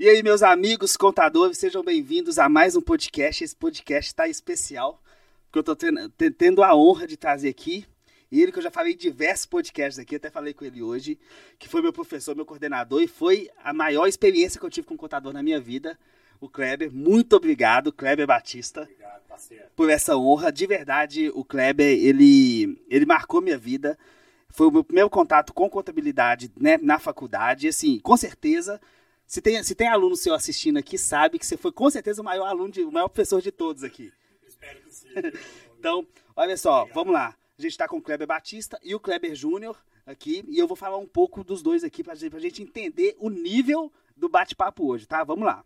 E aí, meus amigos contadores, sejam bem-vindos a mais um podcast. Esse podcast está especial, porque eu estou tendo, tendo a honra de trazer aqui ele que eu já falei em diversos podcasts aqui, até falei com ele hoje, que foi meu professor, meu coordenador, e foi a maior experiência que eu tive com contador na minha vida, o Kleber. Muito obrigado, Kleber Batista, obrigado, por essa honra. De verdade, o Kleber, ele, ele marcou minha vida. Foi o meu primeiro contato com contabilidade né, na faculdade. E, assim, com certeza, se tem, se tem aluno seu assistindo aqui, sabe que você foi com certeza o maior aluno, de, o maior professor de todos aqui. Espero que sim. então, olha só, Obrigado. vamos lá. A gente está com o Kleber Batista e o Kleber Júnior aqui, e eu vou falar um pouco dos dois aqui para a gente entender o nível do bate-papo hoje, tá? Vamos lá.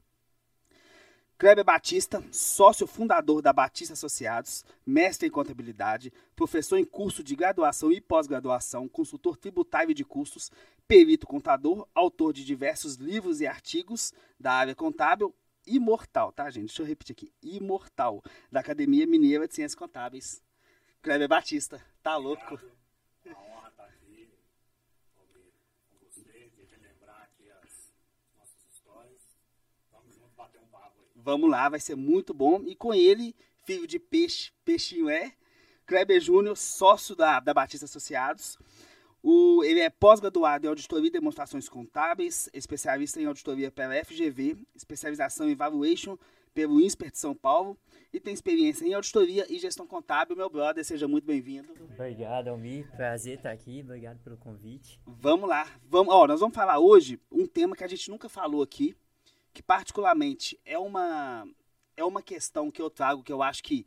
Kleber Batista, sócio fundador da Batista Associados, mestre em contabilidade, professor em curso de graduação e pós-graduação, consultor tributário de custos, perito contador, autor de diversos livros e artigos da área contábil, imortal, tá, gente? Deixa eu repetir aqui. Imortal, da Academia Mineira de Ciências Contábeis. Kleber Batista, tá louco? Uma honra estar aqui com você, relembrar aqui as nossas histórias. Vamos junto bater um papo aí. Vamos lá, vai ser muito bom. E com ele, filho de peixe, peixinho é, Kleber Júnior, sócio da, da Batista Associados. O, ele é pós-graduado em auditoria e demonstrações contábeis, especialista em auditoria pela FGV, especialização em valuation pelo INSPER de São Paulo e tem experiência em auditoria e gestão contábil. Meu brother, seja muito bem-vindo. Obrigado, Almir. Prazer estar aqui. Obrigado pelo convite. Vamos lá. Vamos, ó, nós vamos falar hoje um tema que a gente nunca falou aqui, que particularmente é uma, é uma questão que eu trago que eu acho que,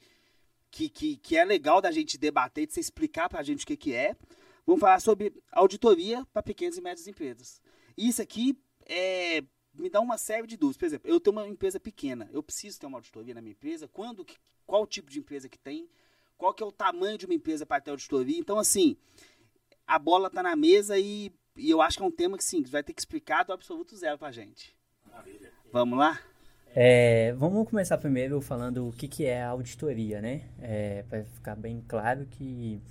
que, que, que é legal da gente debater, de você explicar para a gente o que, que é Vamos falar sobre auditoria para pequenas e médias empresas. Isso aqui é, me dá uma série de dúvidas. Por exemplo, eu tenho uma empresa pequena, eu preciso ter uma auditoria na minha empresa. Quando, qual tipo de empresa que tem? Qual que é o tamanho de uma empresa para ter auditoria? Então, assim, a bola está na mesa e, e, eu acho que é um tema que sim, vai ter que explicar do absoluto zero para a gente. Maravilha. Vamos lá? É, vamos começar primeiro falando o que, que é a auditoria, né? É, para ficar bem claro que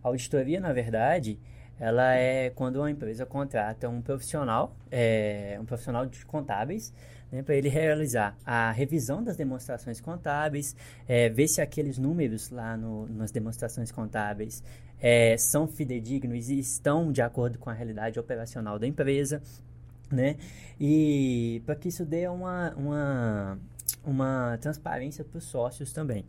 a auditoria, na verdade, ela é quando uma empresa contrata um profissional, é, um profissional de contábeis, né, para ele realizar a revisão das demonstrações contábeis, é, ver se aqueles números lá no, nas demonstrações contábeis é, são fidedignos e estão de acordo com a realidade operacional da empresa, né? E para que isso dê uma, uma, uma transparência para os sócios também.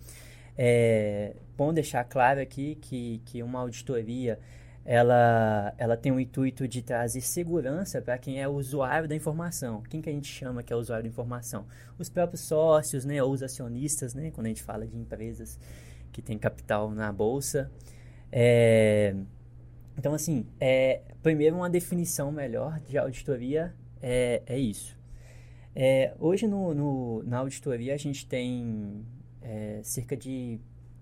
É bom deixar claro aqui que, que uma auditoria ela, ela tem o intuito de trazer segurança para quem é usuário da informação. Quem que a gente chama que é usuário da informação? Os próprios sócios, né, ou os acionistas, né, quando a gente fala de empresas que têm capital na bolsa. É, então, assim, é, primeiro uma definição melhor de auditoria é, é isso. É, hoje no, no, na auditoria a gente tem é, cerca de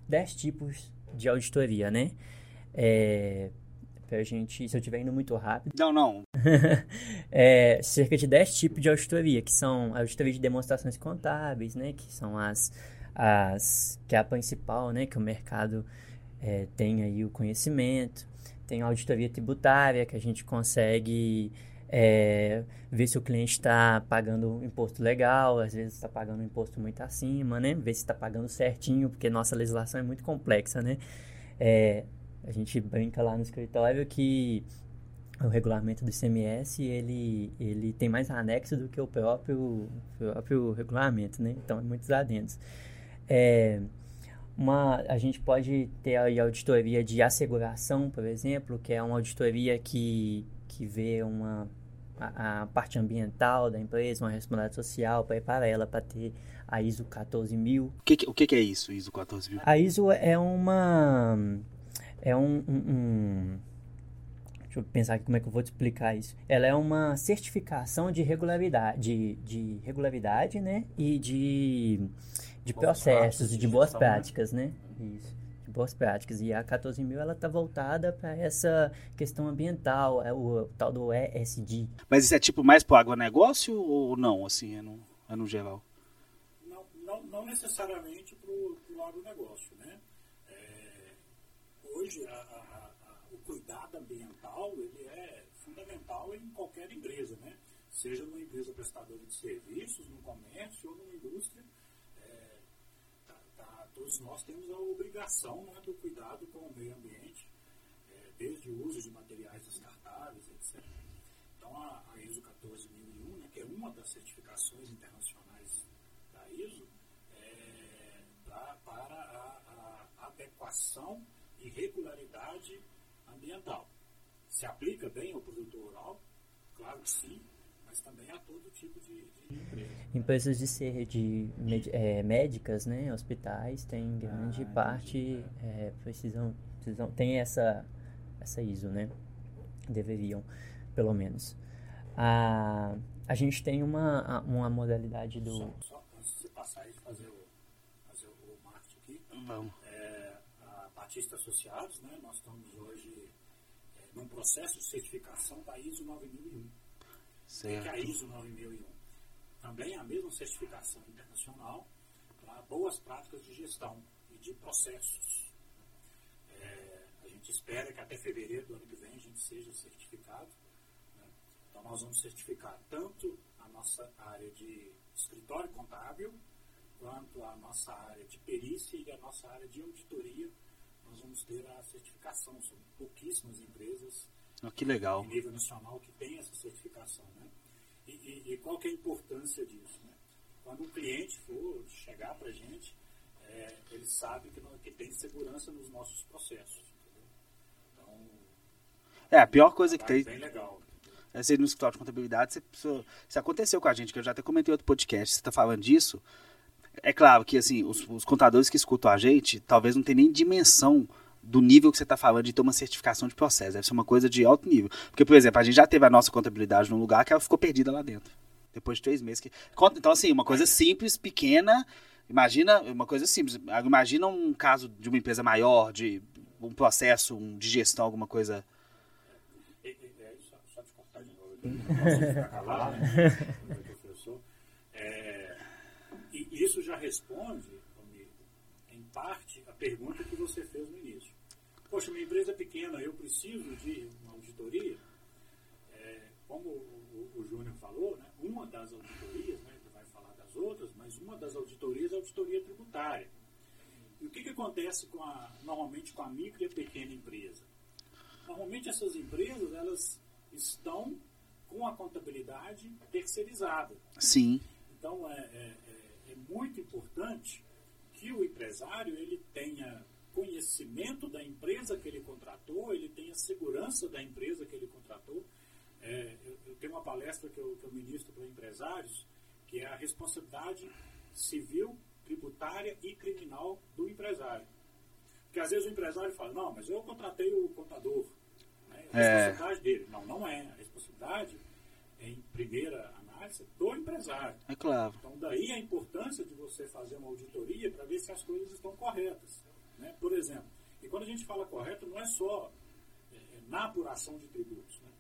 10 tipos de auditoria, né? É, pra gente, se eu estiver indo muito rápido. Não, não. é, cerca de 10 tipos de auditoria, que são auditoria de demonstrações contábeis, né? Que são as, as que é a principal, né? Que o mercado é, tem aí o conhecimento. Tem auditoria tributária, que a gente consegue é, ver se o cliente está pagando imposto legal, às vezes está pagando imposto muito acima, né? Ver se está pagando certinho, porque nossa legislação é muito complexa, né? É, a gente brinca lá no escritório que o regulamento do ICMS, ele, ele tem mais anexo do que o próprio, próprio regulamento, né? Então, é muitos adendos. É, uma, a gente pode ter a auditoria de asseguração, por exemplo, que é uma auditoria que, que vê uma a, a, parte ambiental da empresa, uma responsabilidade social, prepara ela para ter a ISO 14000. O que, o que é isso, ISO 14000? A ISO é uma. É um, um, um Deixa eu pensar aqui como é que eu vou te explicar isso. Ela é uma certificação de regularidade, de, de regularidade, né? E de, de processos, e de boas né? práticas, né? Isso boas práticas. E a 14 mil ela está voltada para essa questão ambiental, é o, o, tal do ESG. Mas isso é tipo mais para o agronegócio ou não, assim, é no, é no geral? Não, não, não necessariamente para o agronegócio, né? É, hoje a, a, a, o cuidado ambiental ele é fundamental em qualquer empresa, né? seja numa empresa prestadora de serviços, no comércio ou numa indústria, tá, todos nós temos a obrigação né, do cuidado com o meio ambiente, é, desde o uso de materiais descartáveis, etc. Então, a, a ISO 14001, né, que é uma das certificações internacionais da ISO, é, pra, para a, a adequação e regularidade ambiental. Se aplica bem ao produtor rural? Claro que sim, mas também a todo tipo de, de empresa. Empresas de ser de é, médicas, né, hospitais, tem grande ah, parte é, precisam, precisam tem essa essa ISO, né? Deveriam, pelo menos. A, a gente tem uma, uma modalidade do. Só, só antes de passar e fazer o, fazer o marketing aqui. Vamos. É, a Batista Associados, né? Nós estamos hoje é, num processo de certificação da ISO 9001. Certo. que é a ISO 9001? Também a mesma certificação internacional para boas práticas de gestão e de processos. É, a gente espera que até fevereiro do ano que vem a gente seja certificado. Né? Então nós vamos certificar tanto a nossa área de escritório contábil, quanto a nossa área de perícia e a nossa área de auditoria. Nós vamos ter a certificação. São pouquíssimas empresas Oh, que legal. em nível nacional que tem essa certificação. Né? E, e, e qual que é a importância disso? Né? Quando um cliente for chegar para a gente, é, ele sabe que, não, que tem segurança nos nossos processos. Entendeu? Então, É, a pior coisa que tá tem. bem legal. É ser no escritório de contabilidade, se, aconteceu com a gente, que eu já até comentei em outro podcast, você está falando disso. É claro que assim, os, os contadores que escutam a gente, talvez não tenham nem dimensão do nível que você está falando de ter uma certificação de processo. Deve ser uma coisa de alto nível. Porque, por exemplo, a gente já teve a nossa contabilidade num lugar que ela ficou perdida lá dentro. Depois de três meses. Que... Então, assim, uma coisa simples, pequena. Imagina uma coisa simples. Imagina um caso de uma empresa maior, de um processo um, de gestão, alguma coisa. É, só, só te cortar de novo. Professor. É, isso já responde, em parte, a pergunta que você fez. Poxa, minha empresa é pequena, eu preciso de uma auditoria. É, como o, o, o Júnior falou, né, uma das auditorias, né, ele vai falar das outras, mas uma das auditorias é a auditoria tributária. E o que, que acontece com a, normalmente com a micro e a pequena empresa? Normalmente essas empresas elas estão com a contabilidade terceirizada. Sim. Então é, é, é, é muito importante que o empresário ele tenha conhecimento da empresa que ele contratou, ele tenha segurança da empresa que ele contratou. É, eu, eu, tenho uma palestra que eu, que eu ministro para empresários, que é a responsabilidade civil, tributária e criminal do empresário. Porque às vezes o empresário fala, não, mas eu contratei o contador. Né? A É. responsabilidade dele. Não, não é. A responsabilidade, em primeira análise, do empresário. É claro. Então, daí a importância de você fazer uma auditoria para ver se as coisas estão corretas. Né? Por exemplo, e quando a gente fala correto, não é só é, na apuração de tributos. Né?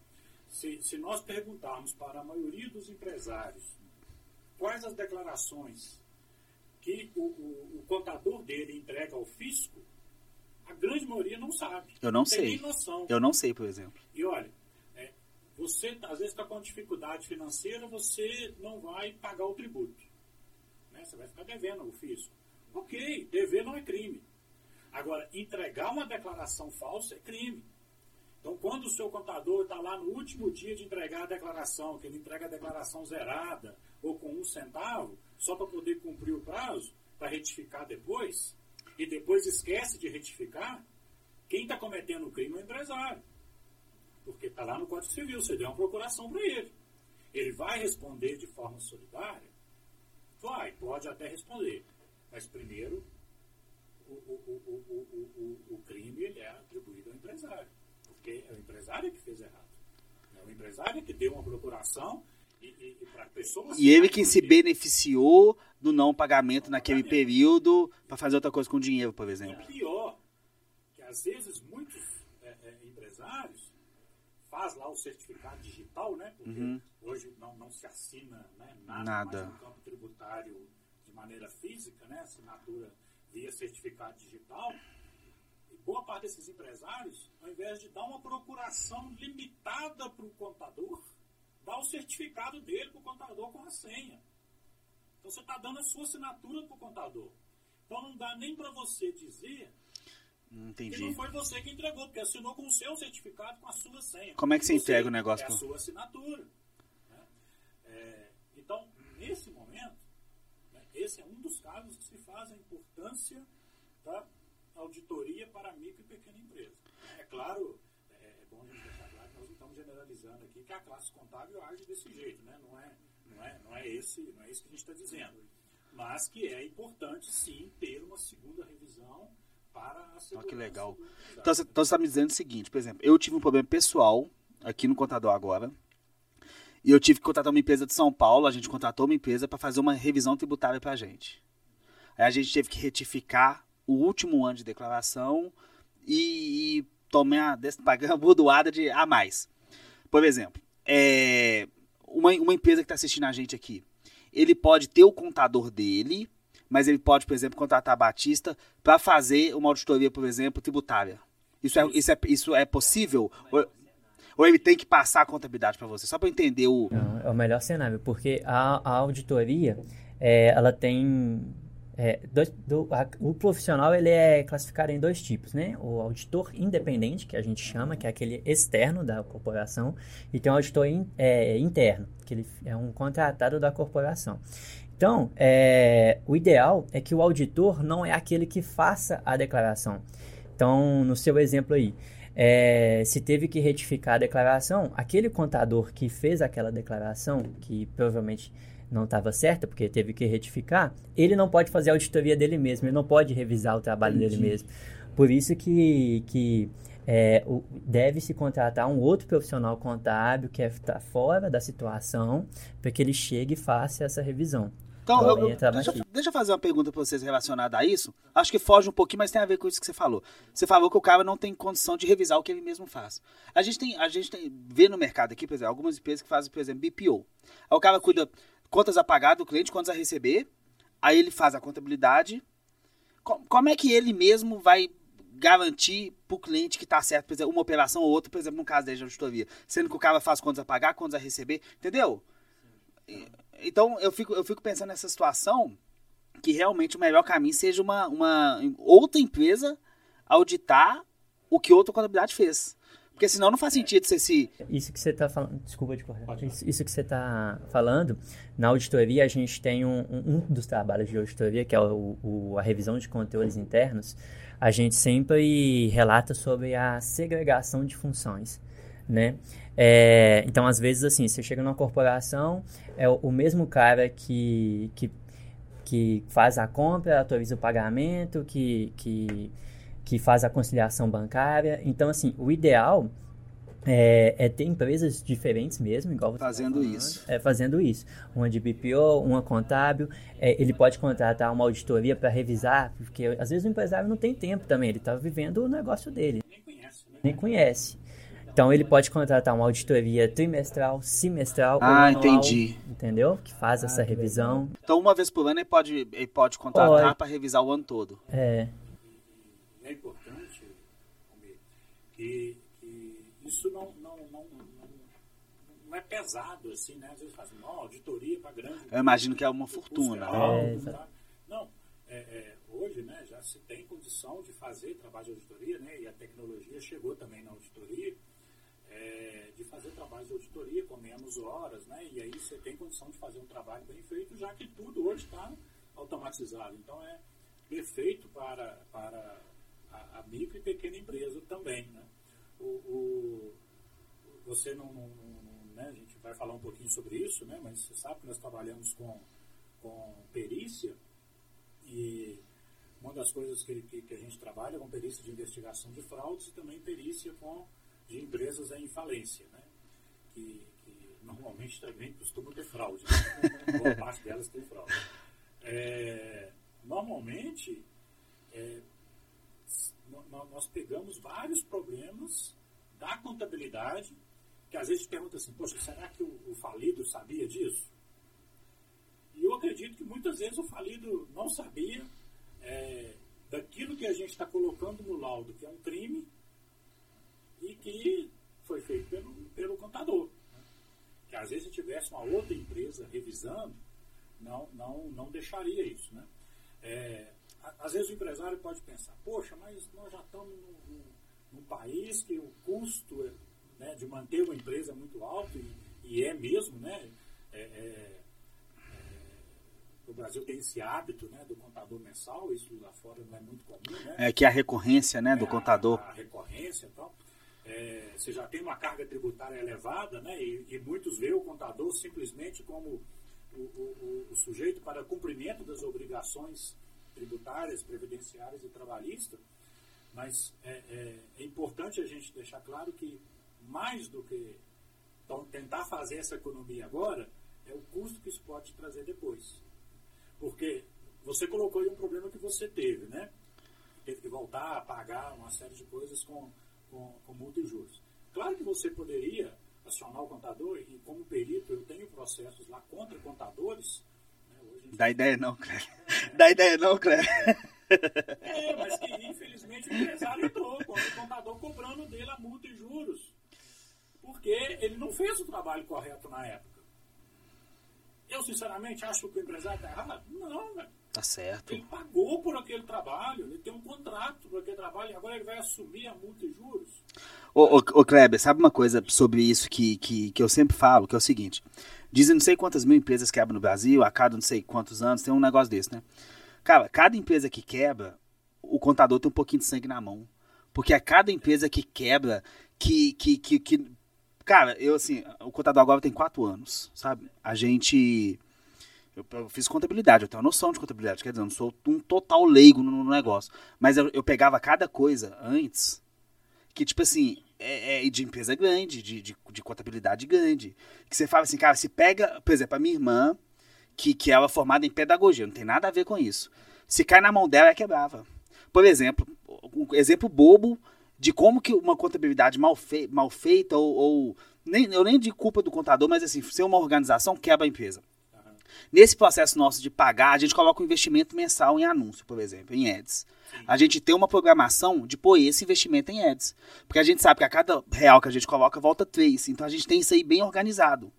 Se, se nós perguntarmos para a maioria dos empresários quais as declarações que o, o, o contador dele entrega ao fisco, a grande maioria não sabe. Eu não tem sei. Eu não sei, por exemplo. E olha, é, você às vezes está com dificuldade financeira, você não vai pagar o tributo. Né? Você vai ficar devendo ao fisco. Ok, dever não é crime. Agora, entregar uma declaração falsa é crime. Então, quando o seu contador está lá no último dia de entregar a declaração, que ele entrega a declaração zerada ou com um centavo, só para poder cumprir o prazo, para retificar depois, e depois esquece de retificar, quem está cometendo o crime é o empresário. Porque está lá no Código Civil, você deu uma procuração para ele. Ele vai responder de forma solidária? Vai, pode até responder. Mas primeiro, o, o, o, o, crime ele é atribuído ao empresário. Porque é o empresário que fez errado. É o empresário que deu uma procuração e, e, e para pessoas. E ele que se beneficiou do não pagamento naquele período para fazer outra coisa com o dinheiro, por exemplo. E pior, que às vezes muitos é, é, empresários faz lá o certificado digital, né? Porque Uhum. hoje não, não se assina né, nada, Nada. mais no campo tributário de maneira física, né? Assinatura via certificado digital. E boa parte desses empresários, ao invés de dar uma procuração limitada para o contador, dá o certificado dele para o contador com a senha. Então você está dando a sua assinatura para o contador. Então não dá nem para você dizer Entendi. que não foi você que entregou, porque assinou com o seu certificado com a sua senha. Como é que você Você- entrega o negócio É a sua assinatura. né? É, então, nesse momento, esse é um dos casos que se faz a importância da auditoria para micro e pequena empresa. É claro, é, é bom a gente deixar claro que nós não estamos generalizando aqui que a classe contábil age desse jeito, né? não, é, não, é, não, é esse, não é isso que a gente está dizendo. Mas que é importante, sim, ter uma segunda revisão para a segurança. que legal. Então você então você tá me dizendo o seguinte, por exemplo, eu tive um problema pessoal aqui no contador agora. E eu tive que contratar uma empresa de São Paulo, a gente contratou uma empresa para fazer uma revisão tributária pra gente. Aí a gente teve que retificar o último ano de declaração e, e tomar, pagar uma bordoada de a mais. Por exemplo, é, uma, uma empresa que está assistindo a gente aqui, ele pode ter o contador dele, mas ele pode, por exemplo, contratar a Batista para fazer uma auditoria, por exemplo, tributária. Isso é, isso é, isso é possível? Ou, ele tem que passar a contabilidade para você? Só para entender o. Não, é o melhor cenário, porque a, a auditoria, é, ela tem... é, do- a- o profissional, ele é classificado em dois tipos, né? O auditor independente, que a gente chama, que é aquele externo da corporação, e tem o auditor in- é, interno, que ele é um contratado da corporação. Então, é, o ideal é que o auditor não é aquele que faça a declaração. Então, no seu exemplo aí, é, se teve que retificar a declaração, aquele contador que fez aquela declaração, que provavelmente não estava certa, porque teve que retificar, ele não pode fazer a auditoria dele mesmo, ele não pode revisar o trabalho dele mesmo. Por isso que, que é, deve-se contratar um outro profissional contábil que está fora da situação, para que ele chegue e faça essa revisão. Então, eu- eu- entra deixa, mais- deixa eu fazer uma pergunta para vocês relacionada a isso. Acho que foge um pouquinho, mas tem a ver com isso que você falou. Você falou que o cara não tem condição de revisar o que ele mesmo faz. A gente tem, a gente tem, vê no mercado aqui, por exemplo, algumas empresas que fazem, por exemplo, BPO. Aí o cara cuida contas a pagar do cliente, contas a receber, aí ele faz a contabilidade. Co- Como é que ele mesmo vai garantir para o cliente que está certo, por exemplo, uma operação ou outra, por exemplo, no caso da auditoria, sendo que o cara faz contas a pagar, contas a receber, entendeu? E- Então eu fico, eu fico pensando nessa situação que realmente o melhor caminho seja uma, uma outra empresa auditar o que outra contabilidade fez. Porque senão não faz sentido você se. Isso que você está falando, desculpa de cortar. Falar. Isso, isso que você está falando, na auditoria a gente tem um, um, um dos trabalhos de auditoria, que é o, o- a revisão de controles internos, a gente sempre relata sobre a segregação de funções, né? É, então, às vezes, assim, você chega numa corporação, é o, o mesmo cara que, que, que faz a compra, autoriza o pagamento, que, que, que faz a conciliação bancária. Então, assim, o ideal é, é ter empresas diferentes mesmo, igual você tá Fazendo falando, isso. É, fazendo isso. Uma de BPO, uma contábil. É, ele pode contratar uma auditoria para revisar, porque às vezes o empresário não tem tempo também, ele está vivendo o negócio dele, Nem conhece, né? nem conhece. Então ele pode contratar uma auditoria trimestral, semestral Ah, ou anual, entendi. Entendeu? Que faz essa revisão. Então, uma vez por ano ele pode, ele pode contratar para revisar o ano todo. É, é importante que, que isso não, não, não, não, não é pesado assim, né? Às vezes faz não, auditoria para grande. Eu imagino que é uma fortuna. é né? É, tá? Não, é, é, hoje né, já se tem condição de fazer trabalho de auditoria, né? E a tecnologia chegou também na auditoria. É, de fazer trabalho de auditoria com menos horas, né? E aí você tem condição de fazer um trabalho bem feito, já que tudo hoje está automatizado. Então é perfeito para, para a, a micro e pequena empresa também, né? O, o- você não, não- não- né? A gente vai falar um pouquinho sobre isso, né? Mas você sabe que nós trabalhamos com, com perícia e uma das coisas que, que, que a gente trabalha é com perícia de investigação de fraudes e também perícia com, de empresas em falência, né? que, que normalmente também costumam ter fraude. Né? Boa parte delas tem fraude. É, normalmente, é, nós pegamos vários problemas da contabilidade que às vezes pergunta assim, poxa, será que o, o falido sabia disso? E eu acredito que muitas vezes o falido não sabia é, daquilo que a gente está colocando no laudo, que é um crime, e que foi feito pelo, pelo contador. né? Que às vezes, se tivesse uma outra empresa revisando, não, não, não deixaria isso. Né? É, às vezes o empresário pode pensar, poxa, mas nós já estamos num, num país que o custo né, de manter uma empresa é muito alto, e, e é mesmo, né? É, é, o Brasil tem esse hábito né, do contador mensal, isso lá fora não é muito comum. Né? É que a recorrência né, do é, contador. A, a recorrência e tal. É, você já tem uma carga tributária elevada, né, e, e muitos veem o contador simplesmente como o, o, o, sujeito para cumprimento das obrigações tributárias, previdenciárias e trabalhistas, mas é, é, é importante a gente deixar claro que mais do que então, tentar fazer essa economia agora, é o custo que isso pode trazer depois. Porque você colocou aí um problema que você teve, né? Teve que voltar a pagar uma série de coisas com, com, com multa e juros. Claro que você poderia acionar o contador, e como perito eu tenho processos lá contra contadores. Né? Dá ideia não, Cléber. É. Dá ideia não, Cléber. É, mas que infelizmente o empresário entrou com o contador cobrando dele a multa e juros. Porque ele não fez o trabalho correto na época. Eu, sinceramente, acho que o empresário está errado? Não, né? Tá certo. Ele pagou por aquele trabalho, ele tem um contrato por aquele trabalho e agora ele vai assumir a multa e juros. Ô, ô, ô Kleber, sabe uma coisa sobre isso que, que, que eu sempre falo, que é o seguinte. Dizem não sei quantas mil empresas quebram no Brasil, a cada não sei quantos anos, tem um negócio desse, né? Cara, cada empresa que quebra, o contador tem um pouquinho de sangue na mão. Porque a cada empresa que quebra, que, que, que, que Cara, eu assim, o contador agora tem quatro anos, sabe? A gente. Eu, eu, fiz contabilidade, eu tenho uma noção de contabilidade, quer dizer, eu não sou um total leigo no, no negócio. Mas eu, eu, pegava cada coisa antes, que tipo assim, é, é de empresa grande, de, de, de, contabilidade grande. Que você fala assim, cara, se pega, por exemplo, a minha irmã, que, que ela é formada em pedagogia, não tem nada a ver com isso. Se cai na mão dela, é quebrava. Por exemplo, um exemplo bobo de como que uma contabilidade mal, fei mal feita ou, ou, nem, eu nem de culpa do contador, mas assim, ser uma organização quebra a empresa. Nesse processo nosso de pagar, a gente coloca um investimento mensal em anúncio, por exemplo, em ads. Sim. A gente tem uma programação de pôr esse investimento em ads. Porque a gente sabe que a cada real que a gente coloca, volta três. Então a gente tem isso aí bem organizado.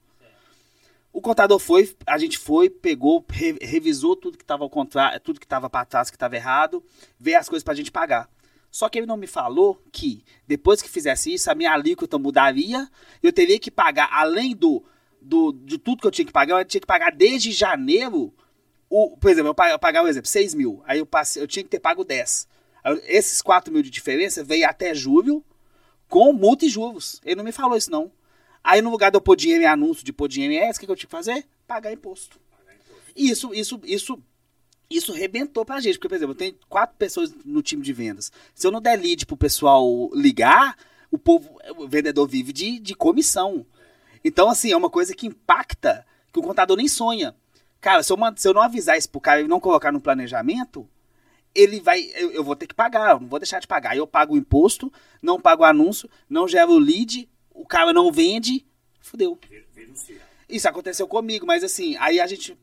O contador foi, a gente foi, pegou, re, revisou tudo que estava ao contrário, tudo que estava para trás, que estava errado, veio as coisas para a gente pagar. Só que ele não me falou que depois que fizesse isso, a minha alíquota mudaria. Eu teria que pagar, além do, do de tudo que eu tinha que pagar, eu tinha que pagar desde janeiro. O, por exemplo, eu pagava, um exemplo, 6 mil. Aí eu, passei, eu tinha que ter pago 10. esses 4 mil de diferença veio até julho com multa e juros. Ele não me falou isso, não. Aí no lugar de eu pôr dinheiro em anúncio, de pôr dinheiro em S, o que, eu tinha que fazer? Pagar imposto. Imposto. Isso, isso, isso isso rebentou pra gente. Porque, por exemplo, eu tenho quatro pessoas no time de vendas. Se eu não der lead pro pessoal ligar, o povo, o vendedor vive de, de comissão. Então, assim, é uma coisa que impacta que o contador nem sonha. Cara, se eu, se eu não avisar isso pro cara e não colocar no planejamento, ele vai. Eu, eu, vou ter que pagar, eu não vou deixar de pagar. Eu pago o imposto, não pago o anúncio, não gero o lead, o cara não vende, fudeu. Isso aconteceu comigo, mas assim, aí a gente,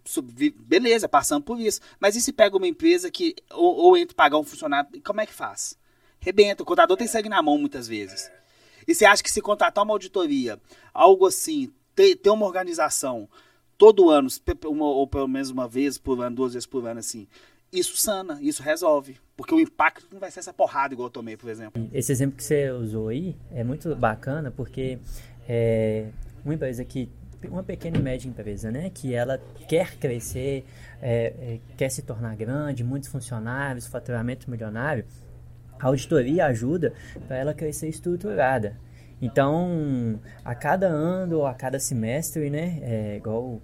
beleza, passando por isso. Mas e se pega uma empresa que, ou, ou entre pagar um funcionário, como é que faz? Rebenta, o contador tem sangue na mão muitas vezes. E você acha que se contratar uma auditoria, algo assim, ter, ter uma organização todo ano, uma, ou pelo menos uma vez por ano, duas vezes por ano, assim, isso sana, isso resolve. Porque o impacto não vai ser essa porrada igual eu tomei, por exemplo. Esse exemplo que você usou aí é muito bacana, porque é, uma empresa que uma pequena e média empresa, né? Que ela quer crescer, é, é, quer se tornar grande, muitos funcionários, faturamento milionário. A auditoria ajuda para ela crescer estruturada. Então, a cada ano ou a cada semestre, né? É, igual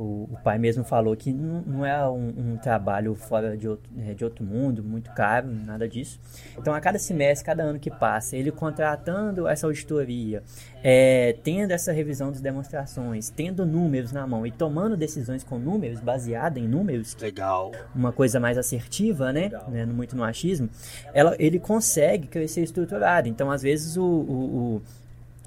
o, o, pai mesmo falou que não, não é um, um, trabalho fora de outro, é, de outro mundo, muito caro, nada disso. Então, a cada semestre, cada ano que passa, ele contratando essa auditoria, é, tendo essa revisão das demonstrações, tendo números na mão e tomando decisões com números, baseada em números. Legal. Uma coisa mais assertiva, né? né muito no achismo. Ela, ele consegue crescer estruturado. Então, às vezes, o, o,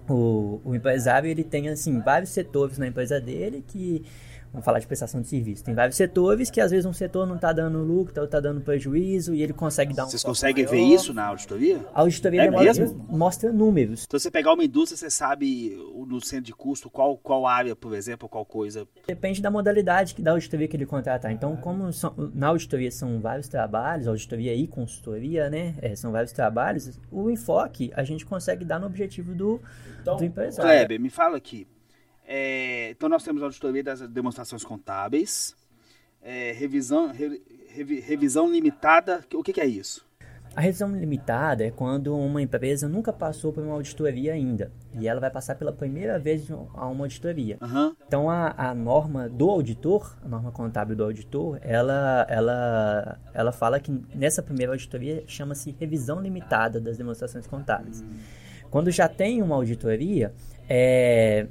o, o, o empresário ele tem assim, vários setores na empresa dele que Vamos falar de prestação de serviço. Tem vários setores que às vezes um setor não está dando lucro, está tá dando prejuízo e ele consegue dar um. Vocês conseguem ver isso na auditoria? A auditoria É mostra, mesmo? mostra números. Então você pegar uma indústria, você sabe o- no centro de custo qual, qual área, por exemplo, qual coisa. Depende da modalidade que da auditoria que ele contratar. Então, como são- na auditoria são vários trabalhos, auditoria e consultoria, né? É, são vários trabalhos, o enfoque a gente consegue dar no objetivo do, do empresário. Kleber, me fala aqui. É, então nós temos a auditoria das demonstrações contábeis, é, revisão, re- revi- revisão limitada. O que, que é isso? A revisão limitada é quando uma empresa nunca passou por uma auditoria ainda e ela vai passar pela primeira vez a uma auditoria. Aham. Então a, a norma do auditor, a norma contábil do auditor, ela, ela, ela fala que nessa primeira auditoria chama-se revisão limitada das demonstrações contábeis. Quando já tem uma auditoria, é,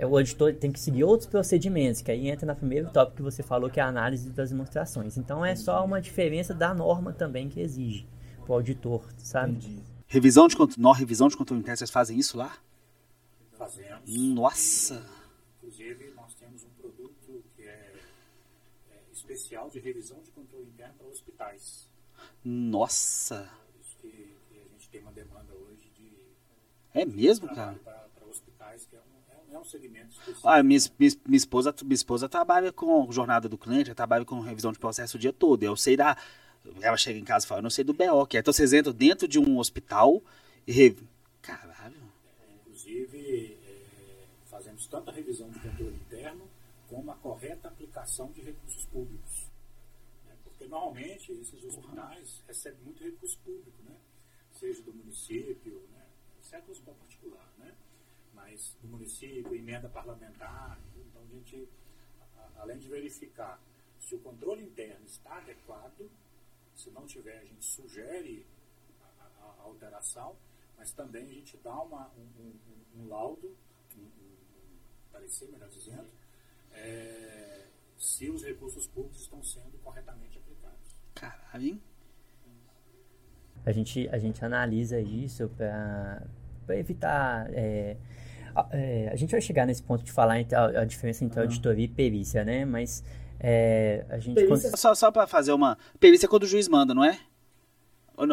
o auditor tem que seguir outros procedimentos, que aí entra na primeiro tópico que você falou, que é a análise das demonstrações. Então é só uma diferença da norma também que exige para o auditor, sabe? Revisão de controle, revisão de controle interno, vocês fazem isso lá? Fazemos. Nossa! Inclusive, nós temos um produto que é, é especial de revisão de controle interno para hospitais. Nossa! Isso que, que a gente tem uma demanda hoje de É mesmo, cara? trabalho para, para hospitais, que é um, é é segmento específico. Ah, minha, minha, minha esposa, minha esposa trabalha com jornada do cliente, ela trabalha com revisão de processo o dia todo. Eu sei da. Ela chega em casa e fala, eu não sei do BO, que é. Então vocês entram dentro de um hospital e. Re... Caralho. Inclusive, é, fazemos tanto a revisão de controle interno como a correta aplicação de recursos públicos. né? Porque normalmente esses hospitais recebem muito recurso público, né? seja do município, né? exceto o hospital particular, mas do município, emenda parlamentar. Então a gente, além de verificar se o controle interno está adequado, se não tiver, a gente sugere a, a- a alteração, mas também a gente dá uma, um, um- um laudo, um, um- um parecer, melhor dizendo, é, se os recursos públicos estão sendo corretamente aplicados. Caralho, hein? A gente, a gente analisa isso para evitar. é, a, é, a gente vai chegar nesse ponto de falar entre a, a diferença entre auditoria e perícia, né? Mas é, a gente. Perícia- cons- Só, só pra fazer uma. Perícia é quando o juiz manda, não é?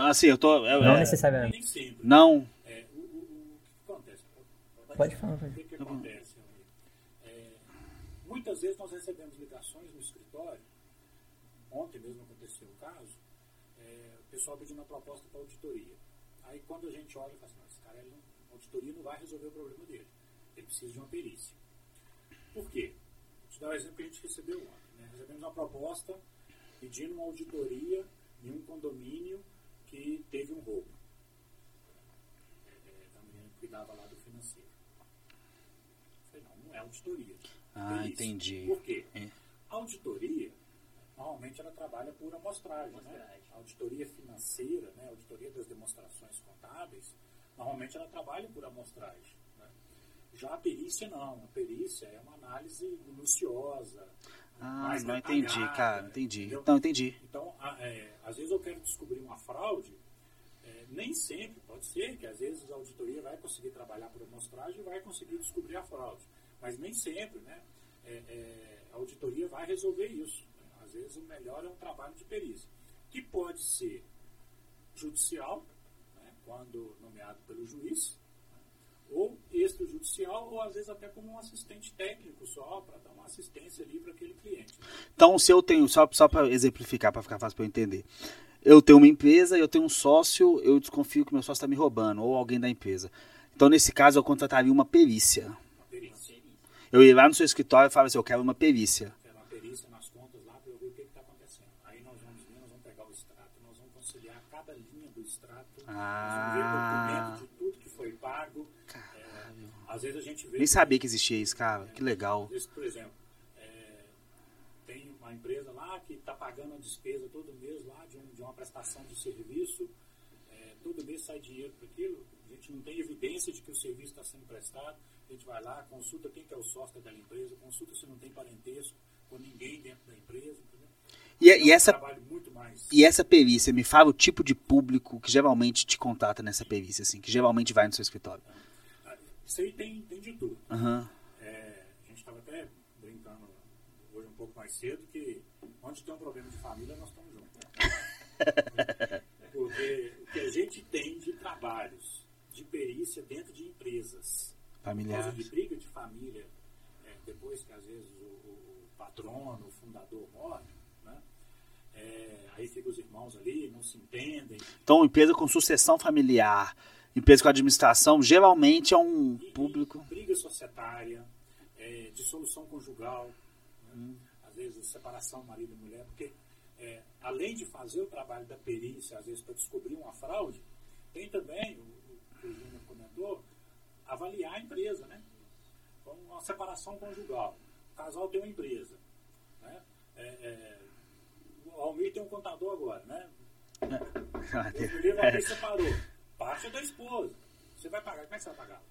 Assim, eu tô. eu- Não é- necessariamente. Nem sempre. Não. É, o, o- o que acontece? Pode falar, O que, que acontece? É, muitas vezes nós recebemos ligações no escritório, ontem mesmo aconteceu o caso, é, o pessoal pedindo uma proposta para auditoria. Aí quando a gente olha e fala assim, "Não, esse cara, ele não, a auditoria não vai resolver o problema dele. Ele precisa de uma perícia. Por quê? Vou te dar o exemplo que a gente recebeu ontem. Né? Recebemos uma proposta pedindo uma auditoria em um condomínio que teve um roubo. É, da menina que cuidava lá do financeiro. Eu Falei, não, não é auditoria. Ah, Perícia. entendi. Por quê? É. A auditoria, normalmente ela trabalha por amostragem. Né? A auditoria financeira, né? a auditoria das demonstrações contábeis, normalmente ela trabalha por amostragem. Né? Já a perícia não. A perícia é uma análise minuciosa. Ah, não entendi, cara. Entendi. entendeu? Não, entendi. Então, a- é, às vezes eu quero descobrir uma fraude, é, nem sempre, pode ser que às vezes a auditoria vai conseguir trabalhar por amostragem e vai conseguir descobrir a fraude. Mas nem sempre, né? É, é, a auditoria vai resolver isso. né? Às vezes o melhor é um trabalho de perícia, que pode ser judicial, quando nomeado pelo juiz, ou extrajudicial, ou às vezes até como um assistente técnico só, para dar uma assistência ali para aquele cliente. Então, se eu tenho, só, só para exemplificar, para ficar fácil para eu entender. Eu tenho uma empresa, eu tenho um sócio, eu desconfio que meu sócio está me roubando, ou alguém da empresa. Então, nesse caso, eu contrataria uma perícia. Uma perícia. Eu ia lá no seu escritório e falava assim, eu. Quero uma perícia nas contas lá para eu ver o que está acontecendo. Aí nós vamos ver, nós vamos pegar o extrato, nós vamos conciliar cada linha do ver Ah, documento de tudo que foi pago. É, às vezes a gente vê. nem sabia que existia isso, cara. Que legal. Vezes, por exemplo, é, tem uma empresa lá que está pagando a despesa todo mês lá de, um- de uma prestação de serviço, é, todo mês sai dinheiro para aquilo, a gente não tem evidência de que o serviço está sendo prestado, a gente vai lá, consulta quem que é o sócio daquela empresa, consulta se não tem parentesco com ninguém dentro da empresa? E, É e um essa, e essa perícia, me fala o tipo de público que geralmente te contrata nessa perícia, assim, que geralmente vai no seu escritório. Isso aí tem, tem de tudo. Aham. É, a gente estava até brincando pouco mais cedo que onde tem um problema de família, nós estamos juntos. Porque o que a gente tem de trabalhos de perícia dentro de empresas, Familiares. de briga de família, é, depois que às vezes o, o patrono, o fundador morre? É, aí ficam os irmãos ali, não se entendem. Então, empresa com sucessão familiar, empresa com administração, geralmente é um E- público. briga societária, é, dissolução conjugal, né? Hum. às vezes separação marido e mulher, porque é, além de fazer o trabalho da perícia, às vezes para descobrir uma fraude, tem também, o, o que o Júnior comentou, avaliar a empresa, né? Então, uma separação conjugal. O casal tem uma empresa, né? É, é, o Almir tem um contador agora, né? Deus me livre, alguém separou. Parte é da esposa. Você vai pagar, como é que você vai pagar?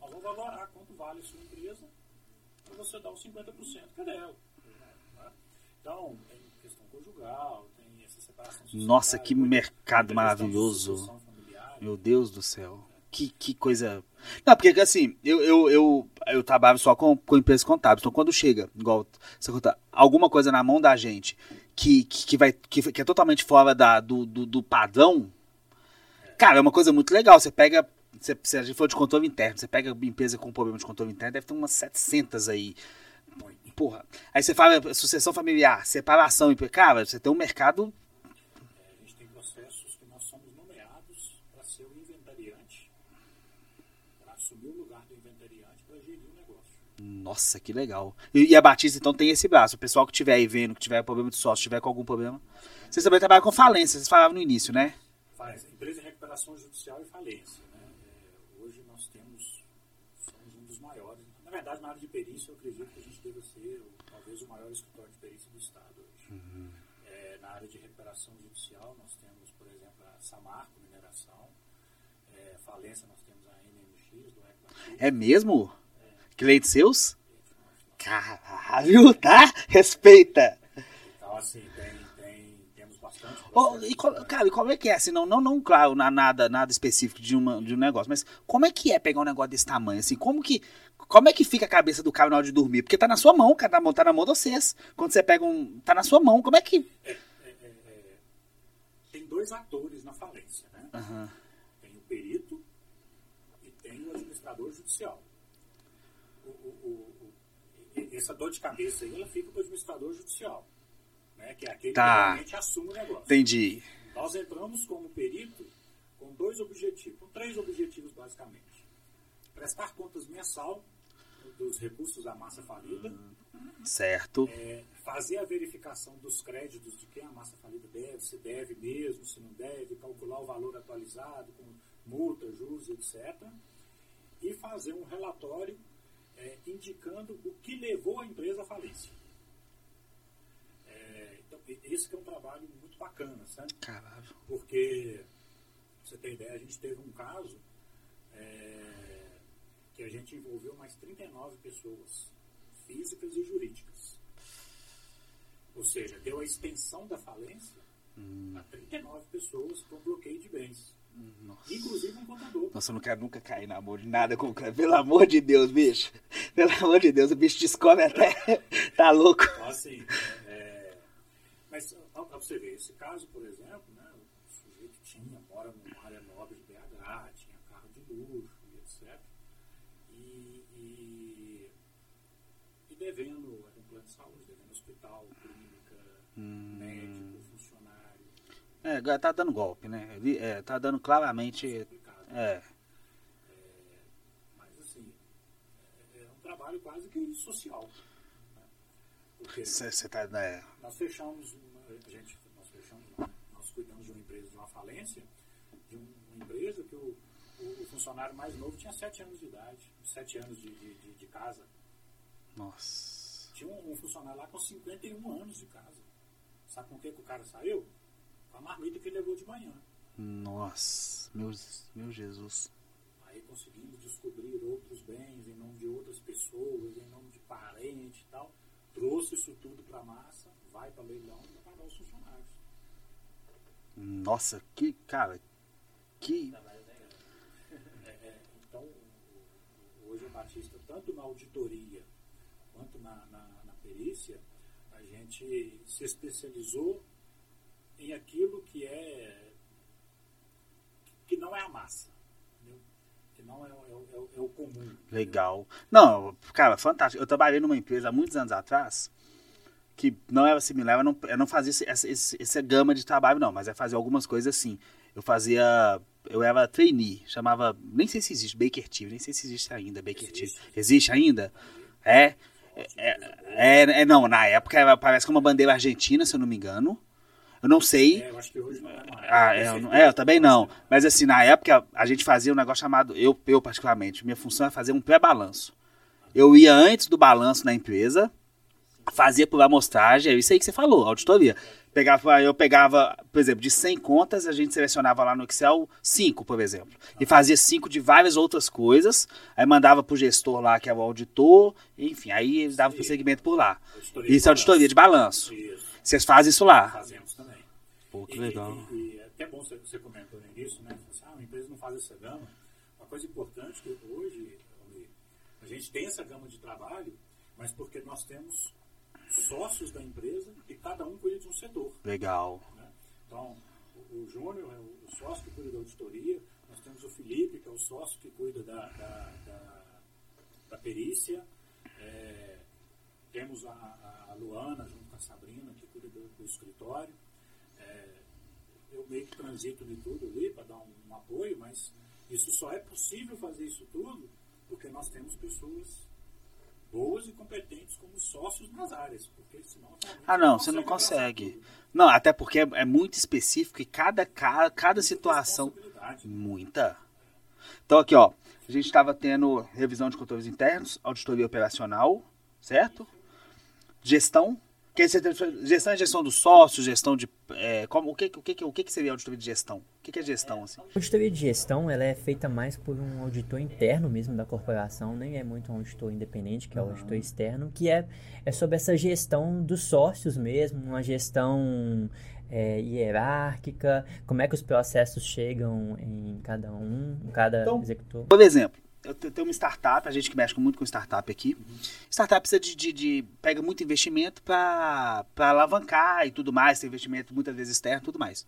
Nós vamos valorar quanto vale a sua empresa para você dar os 50% que é dela. né? Então, tem questão conjugal, tem essa separação social. Nossa, que mercado maravilhoso. Meu Deus do céu. Que, que coisa. Não, porque assim, eu, eu, eu, eu trabalho só com, com empresas contábeis. Então, quando chega, igual você conta, alguma coisa na mão da gente que, que, que vai, que, que é totalmente fora da, do, do, do padrão, cara, é uma coisa muito legal. Você pega. Se a gente for de controle interno, você pega empresa com problema de controle interno, deve ter umas 700 aí. Porra. Aí você fala sucessão familiar, separação. Cara, você tem um mercado. É, a gente tem processos que nós somos nomeados para ser o inventariante, para assumir o lugar do inventariante para gerir o negócio. Nossa, que legal. E, e a Batista, então, tem esse braço. O pessoal que estiver aí vendo, que tiver problema de sócio, tiver com algum problema. Vocês também trabalham com falência, vocês falavam no início, né? Faz empresa de recuperação judicial e falência. Né? É, hoje nós temos, somos um dos maiores. Na verdade, na área de perícia, eu acredito que a gente deva ser talvez o maior escritório de perícia do Estado hoje. É, na área de recuperação judicial, nós temos, por exemplo, a Samarco Mineração. É, falência, nós temos a NMX, do Equator. É mesmo? Clientes seus? Caralho, tá? Respeita. Então, assim, tem, tem, temos bastante. Processo, e qual- cara, e como é que é? Assim, não, não, não claro, na- nada, nada específico de, uma, de um negócio, mas como é que é pegar um negócio desse tamanho? Assim, como que, como é que fica a cabeça do cara na hora de dormir? Porque tá na sua mão, cara, tá na mão- tá de vocês. Quando você pega um. Tá na sua mão, como é que. Tem dois atores na falência, né? Aham. Tem o perito e tem o administrador judicial. Essa dor de cabeça aí, ela fica para o administrador judicial, né? que é aquele Tá. que realmente assume o negócio. Entendi. Nós entramos como perito com dois objetivos, com três objetivos basicamente. Prestar contas mensal dos recursos da massa falida, Certo. é, fazer a verificação dos créditos de quem a massa falida deve, se deve mesmo, se não deve, calcular o valor atualizado com multa, juros, etc. E fazer um relatório é, indicando o que levou a empresa à falência. É, então, esse que é um trabalho muito bacana, sabe? Caralho. Porque, pra você ter ideia, a gente teve um caso é, que a gente envolveu mais 39 pessoas, físicas e jurídicas. Ou seja, deu a extensão da falência a 39 pessoas com bloqueio de bens. Nossa. Inclusive um contador. Nossa, eu não quero nunca cair na mão de nada com o cara. Pelo amor de Deus, bicho. Pelo amor de Deus, o bicho descobre até. tá louco. Então, assim, é, mas para você ver, esse caso, por exemplo, né, o sujeito tinha, mora numa área nobre de BH, tinha carro de luxo e etc. E, e, e devendo, era um plano de saúde, devendo hospital, clínica, médico, funcionário, É, tá dando golpe, né? Ele, é, tá dando claramente. complicado. É. Mas assim, é, é um trabalho quase que social. Né? Você tá. né? nós fechamos, uma, gente, nós fechamos, nós cuidamos de uma empresa, de uma falência, de um- uma empresa que o, o- funcionário mais novo tinha 7 anos de idade, 7 anos de, de, de- casa. Nossa. Tinha um, um funcionário lá com 51 anos de casa. Sabe com o que, que o cara saiu? A marmita que ele levou de manhã. Nossa. Meu, meu Jesus. Aí conseguimos descobrir outros bens em nome de outras pessoas, em nome de parente e tal. Trouxe isso tudo para a massa, vai para leilão e vai pagar os funcionários. Nossa, que. Cara. Que. É, é, então, o- o- hoje a Batista, tanto na auditoria quanto na, na, na perícia, a gente se especializou em aquilo que é que não é a massa, entendeu? que não é, é, é, é o comum. Legal. Não, cara, fantástico. Eu trabalhei numa empresa há muitos anos atrás que não era similar, eu não, eu não fazia esse, esse, essa gama de trabalho, não, mas é fazer algumas coisas assim. Eu fazia. Eu era trainee, chamava. Nem sei se existe, Baker Tilly, nem sei se existe ainda, Baker Tilly. Existe ainda? É. É, é, é, não, na época era, parece que uma bandeira argentina, se eu não me engano. Eu não sei. É, eu acho que hoje não é mais. Ah, é, eu, é, eu também não. Mas assim, na época a gente fazia um negócio chamado, eu, eu particularmente, minha função é fazer um pré-balanço. Eu ia antes do balanço na empresa, fazia por amostragem, é isso aí que você falou, auditoria. Pegava, eu pegava, por exemplo, de 100 contas, a gente selecionava lá no Excel 5, por exemplo. E fazia 5 de várias outras coisas, aí mandava pro gestor lá, que é o auditor, enfim, aí dava prosseguimento por lá. Auditoria Isso é auditoria de balanço. Isso, Vocês fazem isso lá. fazemos também. Pô, que E- legal. E, e é até bom você, comentou no início, né? Você, ah, uma empresa não faz essa gama. Uma coisa importante que hoje a gente tem essa gama de trabalho, mas porque nós temos sócios da empresa e cada um cuida de um setor. Legal. né? Então, o, o Júnior é o, sócio que cuida da auditoria, nós temos o Felipe, que é o sócio que cuida da, da, da- da perícia, é, temos a, a- a Luana junto com a Sabrina, que cuida do, do escritório. É, eu meio que transito de tudo ali para dar um, um apoio, mas isso só é possível fazer isso tudo porque nós temos pessoas boas e competentes como sócios nas áreas, porque senão Ah, não, você não consegue. Não, até porque é, é muito específico e cada, ca- cada situação. Né? Muita. Então, aqui, ó. A gente estava tendo revisão de controles internos, auditoria operacional, certo? Gestão. Que você tem- gestão é gestão dos sócios, gestão de. é, como, o, que, o, que, o que que seria auditoria de gestão? O que, que é gestão, assim? A auditoria de gestão ela é feita mais por um auditor interno mesmo da corporação, nem é muito um auditor independente, que é o auditor externo, que é, é sobre essa gestão dos sócios mesmo, uma gestão é, hierárquica, como é que os processos chegam em cada um, em cada Então, executor. Por exemplo, eu te- tenho uma startup, a gente que mexe muito com startup aqui. Startup precisa de, de- de- pega muito investimento para alavancar e tudo mais, tem investimento muitas vezes externo e tudo mais.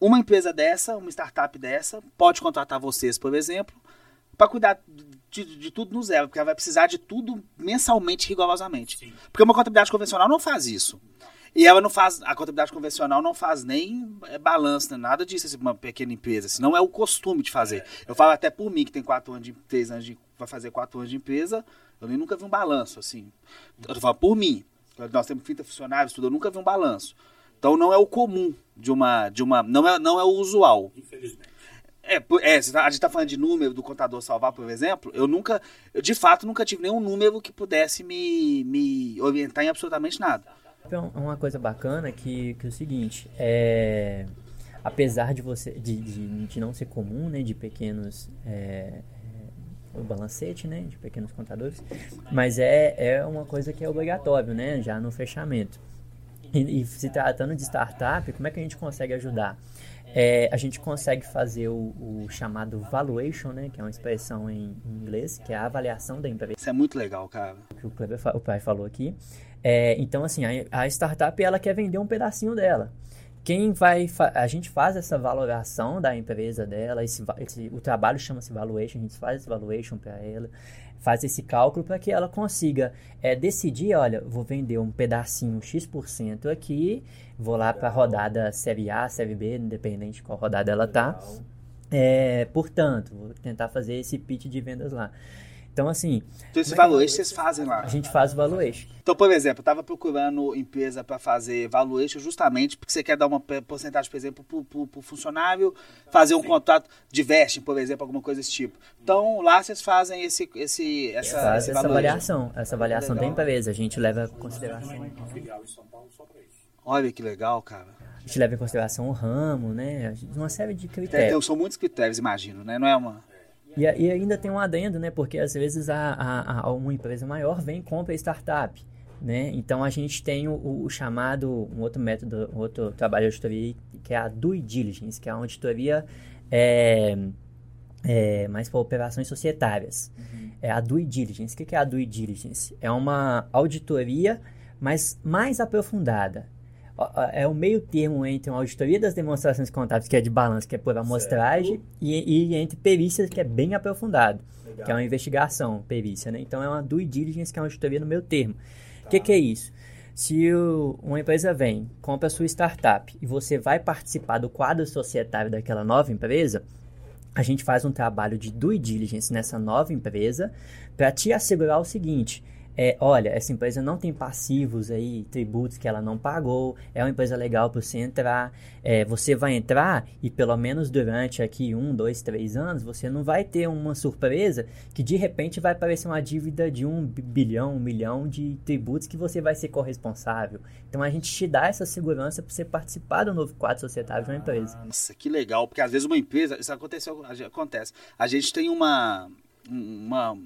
Uma empresa dessa, uma startup dessa, pode contratar vocês, por exemplo, para cuidar de, de tudo no zero, porque ela vai precisar de tudo mensalmente, rigorosamente. Sim. Porque uma contabilidade convencional não faz isso. E ela não faz, a contabilidade convencional não faz nem é, balanço, nem nada disso, assim, uma pequena empresa. Senão é o costume de fazer. Eu falo até por mim, que tem quatro anos de, três anos de, vai fazer quatro anos de empresa, eu nem nunca vi um balanço, assim. Eu falando por mim. Nós temos 30 funcionários, tudo, eu nunca vi um balanço. Então não é o comum de uma, de uma, não é, não é o usual. Infelizmente. É, é, tá- a gente tá falando de número do contador salvar, por exemplo. Eu nunca, eu de fato nunca tive nenhum número que pudesse me, me orientar em absolutamente nada. É um- uma coisa bacana que, que é o seguinte, é, apesar de você de, de, de não ser comum, né, de pequenos é, é, o balancete, né, de pequenos contadores, mas é, é uma coisa que é obrigatório, né, já no fechamento. E, e se tratando de startup, como é que a gente consegue ajudar? É, a gente consegue fazer o, o chamado valuation, né, que é uma expressão em, em inglês, que é a avaliação da empresa Isso é muito legal, cara. que o, Kleber, o pai falou aqui. É, então, assim, a, a startup ela quer vender um pedacinho dela. Quem vai. A gente faz essa valoração da empresa dela, esse, esse- o trabalho chama-se valuation, a gente faz esse valuation para ela, faz esse cálculo para que ela consiga é, decidir: olha, vou vender um pedacinho X% aqui, vou lá para a rodada Série A, Série B, independente de qual rodada ela tá. É, portanto, vou tentar fazer esse pitch de vendas lá. Então, assim, Então esse é valuation vocês fazem lá. a gente faz o valuation. Então, por exemplo, eu estava procurando empresa para fazer valuation justamente porque você quer dar uma porcentagem, por exemplo, para o funcionário fazer um contrato de vesting, por exemplo, alguma coisa desse tipo. Então, lá vocês fazem esse, esse, essa, faz esse essa valuation. avaliação, essa avaliação da empresa. A gente leva em consideração. Olha que legal, cara. a gente leva em consideração o ramo, né? Uma série de Tem, critérios. tem- são muitos critérios, imagino, né? Não é uma. E, a- e ainda tem um adendo, né? Porque às vezes a, a- a- uma empresa maior vem e compra startup, né? Então a gente tem o, o chamado, um outro método, um outro trabalho de auditoria, que é a due diligence, que é a auditoria é, é, mais para operações societárias. Uhum. É a due diligence. O que é a due diligence? É uma auditoria, mas mais aprofundada. É o meio termo entre uma auditoria das demonstrações contábeis, que é de balanço, que é por amostragem, e, e, entre perícias, que é bem aprofundado, Legal. que é uma investigação, perícia. Né? Então, é uma due diligence, que é uma auditoria no meio termo. O tá. que, que é isso? Se o, uma empresa vem, compra a sua startup e você vai participar do quadro societário daquela nova empresa, a gente faz um trabalho de due diligence nessa nova empresa para te assegurar o seguinte: é, olha, essa empresa não tem passivos aí, tributos que ela não pagou, é uma empresa legal para você entrar. É, você vai entrar e pelo menos durante aqui um, dois, três anos, você não vai ter uma surpresa que de repente vai aparecer uma dívida de um bilhão, um milhão de tributos que você vai ser corresponsável. Então a gente te dá essa segurança para você participar do novo quadro societário de uma empresa. Nossa, que legal, porque às vezes uma empresa, isso aconteceu, acontece. A gente tem uma uma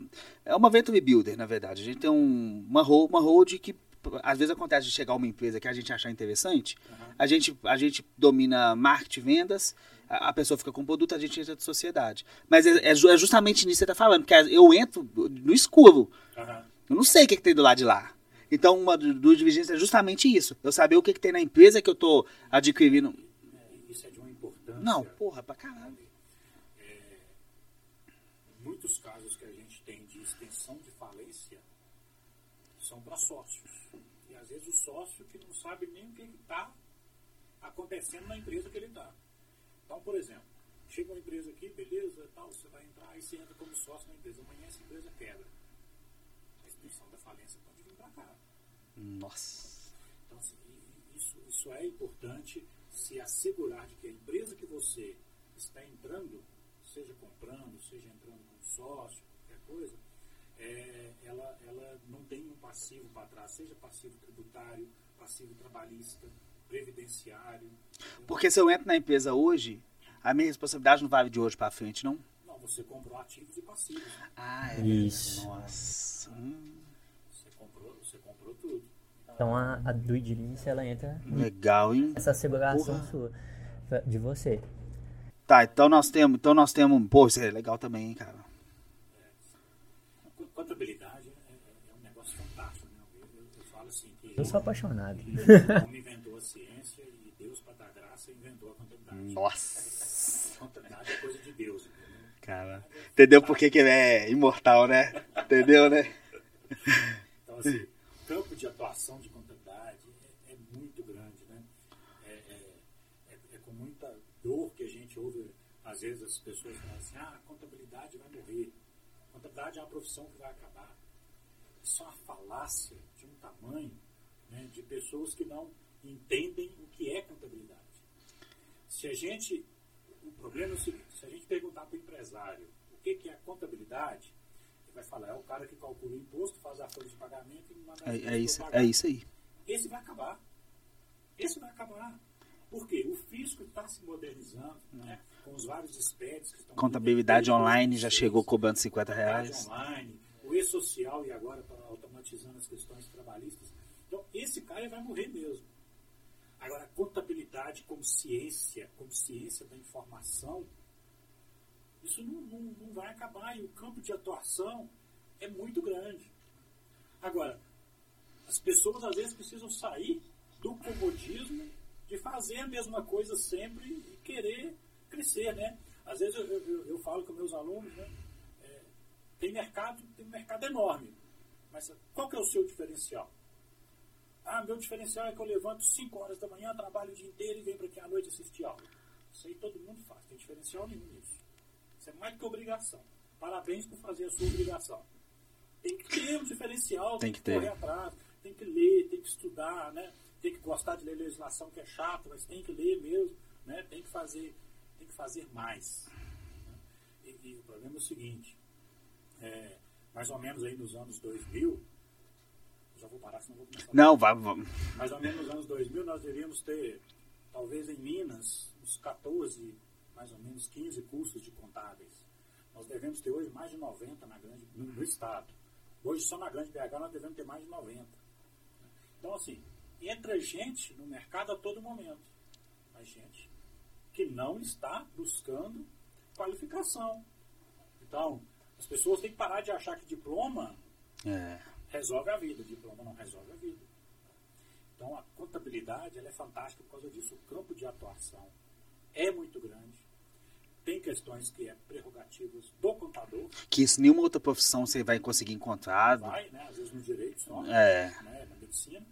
é uma venture builder, na verdade. A gente tem um, uma, uma hold que às vezes acontece de chegar uma empresa que a gente achar interessante, uhum. a, gente, a gente domina marketing, vendas, a, a, pessoa fica com o produto, a gente entra de sociedade. Mas é, é, é justamente nisso que você está falando, porque eu entro no escuro. Uhum. Eu não sei o que, que, tem do lado de lá. Então, uma dos divergências é justamente isso. Eu saber o que, que tem na empresa que eu estou adquirindo. É, isso é de uma importância. Não, porra, pra caralho. Muitos casos que a gente tem de extensão de falência são para sócios. E às vezes o sócio que não sabe nem o que está acontecendo na empresa que ele está. Então, por exemplo, chega uma empresa aqui, beleza, tal, você vai entrar e você entra como sócio na empresa. Amanhã essa empresa quebra. A extensão da falência pode vir para cá. Nossa. Então, assim, isso, isso é importante se assegurar de que a empresa que você está entrando seja comprando, seja entrando sócio, qualquer coisa, é, ela, ela não tem um passivo para trás, seja passivo tributário, passivo trabalhista, previdenciário. Porque se eu entro na empresa hoje, a minha responsabilidade não vale de hoje para frente, não? Não, você comprou ativos e passivos. Ah, é Isso. Nossa. Hum. Você, comprou, você comprou tudo. Então a, a due diligence ela entra. Legal, hein? Essa asseguração sua, de você. Tá, então nós temos, então nós temos, pô, isso é legal também, hein, cara. É, contabilidade é, é, um negócio fantástico, né? Eu, eu, eu falo assim que eu sou apaixonado. O homem inventou a ciência e Deus para dar graça inventou a contabilidade. Nossa. A contabilidade é coisa de Deus, entendeu? Cara, entendeu por que, que ele é imortal, né? Entendeu, né? Então assim, o campo de atuação de contabilidade é, é muito grande, né? É, é, é com muita dor que a gente ouve, às vezes, as pessoas falam assim, ah, a contabilidade vai morrer. A contabilidade é uma profissão que vai acabar. Isso é uma falácia de um tamanho né, de pessoas que não entendem o que é contabilidade. Se a gente. O problema é o seguinte, se a gente perguntar para o empresário o que, que é contabilidade, ele vai falar, é o cara que calcula o imposto, faz a folha de pagamento e manda é, é isso, é isso aí. Esse vai acabar. Esse vai acabar. Por quê? O fisco está se modernizando, né? com os vários SPEDs que estão... Contabilidade online já chegou cobrando 50 reais. online, o e-social e agora tá automatizando as questões trabalhistas. Então, esse cara vai morrer mesmo. Agora, contabilidade como ciência, como ciência da informação, isso não, não, não vai acabar. E o campo de atuação é muito grande. Agora, as pessoas às vezes precisam sair do comodismo de fazer a mesma coisa sempre e querer crescer, né? Às vezes eu, eu, eu falo com meus alunos, né? É, tem mercado, tem mercado enorme, mas qual que é o seu diferencial? Ah, meu diferencial é que eu levanto 5 horas da manhã, trabalho o dia inteiro e venho para aqui à noite assistir aula. Isso aí todo mundo faz, tem diferencial nenhum nisso. Isso é mais do que obrigação. Parabéns por fazer a sua obrigação. Tem que ter um diferencial, tem, tem que, que correr atrás, tem que ler, tem que estudar, né? tem que gostar de ler legislação que é chato, mas tem que ler mesmo, né? tem que fazer, tem que fazer mais. E, e o problema é o seguinte, é, mais ou menos aí nos anos 2000, já vou parar, senão vou começar. Não, vai, vamos. Mais ou menos nos anos 2000 nós deveríamos ter, talvez em Minas, uns 14, mais ou menos 15 cursos de contábeis. Nós devemos ter hoje mais de 90 na grande, no, no estado. Hoje só na grande BH nós devemos ter mais de 90. Então assim, entra gente no mercado a todo momento. Mas gente que não está buscando qualificação. Então, as pessoas têm que parar de achar que diploma É. resolve a vida. Diploma não resolve a vida. Então, a contabilidade ela é fantástica por causa disso. O campo de atuação é muito grande. Tem questões que é prerrogativas do contador. Que isso nenhuma outra profissão você vai conseguir encontrar. Vai, né? Às vezes no direito só. É. né, na medicina.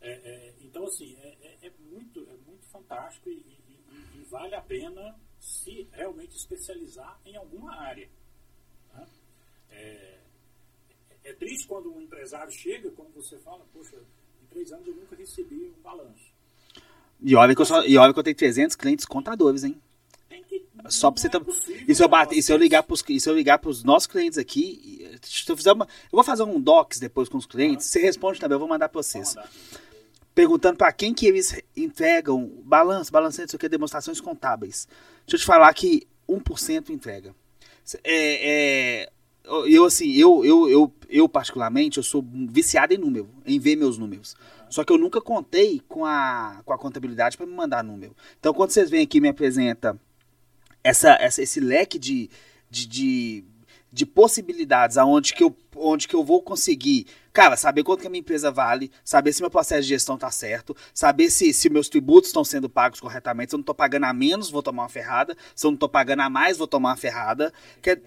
É, é, então, assim, é, é- é muito, é muito fantástico e, e- e- e vale a pena se realmente especializar em alguma área. tá? É, é triste quando um empresário chega, como você fala, poxa, em três anos eu nunca recebi um balanço. E olha que eu, só, e olha que eu tenho 300 clientes contadores, hein? Que, Só pra você é possível E se eu, bater, e se eu ligar pros, e se eu ligar pros nossos clientes aqui, se eu, fizer uma, eu vou fazer um docs depois com os clientes, você responde também, eu vou mandar pra vocês. mandar. Perguntando pra quem que eles entregam balanço, balanço, o que, demonstrações contábeis. Deixa eu te falar que 1% entrega. É, é, eu, assim, eu, eu, eu, eu particularmente, eu sou viciado em número, em ver meus números. Só que eu nunca contei com a, com a contabilidade para me mandar número. Então, quando vocês vêm aqui e me apresenta essa, essa, esse leque de, de, de, de possibilidades aonde que, eu, onde que eu vou conseguir, cara, saber quanto que a minha empresa vale, saber se meu processo de gestão tá certo, saber se, se meus tributos estão sendo pagos corretamente, se eu não tô pagando a menos, vou tomar uma ferrada, se eu não tô pagando a mais, vou tomar uma ferrada. Quer,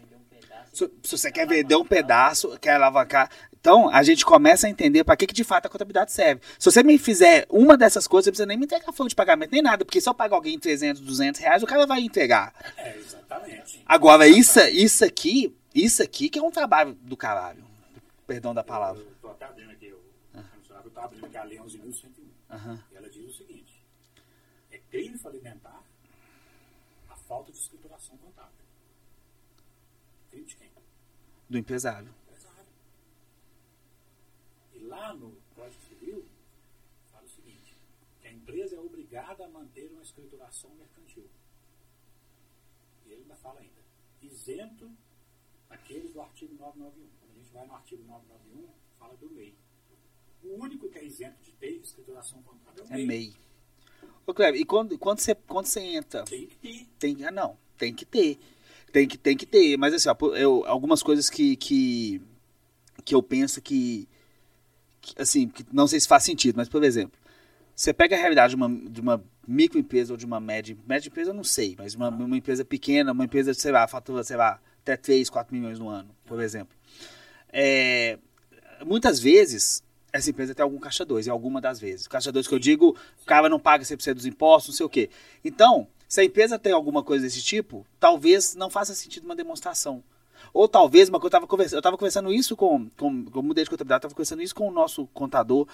se, se você quer vender um pedaço, quer alavancar. Então, a gente começa a entender para que, que de fato a contabilidade serve. Se você me fizer uma dessas coisas, você não precisa nem me entregar folha de pagamento, nem nada, porque se eu pagar alguém 300, 200 reais, o cara vai entregar. É, exatamente. Agora, isso, isso aqui, isso aqui que é um trabalho do caralho. Perdão da palavra. Eu estou até abrindo aqui, eu estou abrindo aqui a Lei 11.101. Aham. E ela diz o seguinte: é crime falimentar a falta de escrituração contábil. Crime de quem? Do empresário. E lá no Código Civil fala o seguinte: que a empresa é obrigada a manter uma escrituração mercantil. E ele ainda fala ainda: isento aqueles do artigo 991. Quando a gente vai no artigo 991, fala do MEI. O único que é isento de ter escrituração contábil é o É MEI. MEI. Ô, Cleber, e quando, quando, você, quando você entra? Tem que ter. Tem, ah, não, tem que ter. Tem que, tem que ter. Mas assim, eu, algumas coisas que, que, que eu penso que, que, assim, que não sei se faz sentido, mas por exemplo, você pega a realidade de uma, de uma microempresa ou de uma média, média empresa eu não sei, mas uma, uma empresa pequena, uma empresa, sei lá, fatura, sei lá, até 3, 4 milhões no ano, por exemplo. É, muitas vezes, essa empresa tem algum caixa 2, e alguma das vezes. Caixa 2 que eu digo, o cara não paga 100% dos impostos, não sei o quê. Então, se a empresa tem alguma coisa desse tipo, talvez não faça sentido uma demonstração. Ou talvez, uma coisa, eu estava conversando, eu tava conversando isso com, com, eu mudei de contabilidade, estava conversando isso com o nosso contador.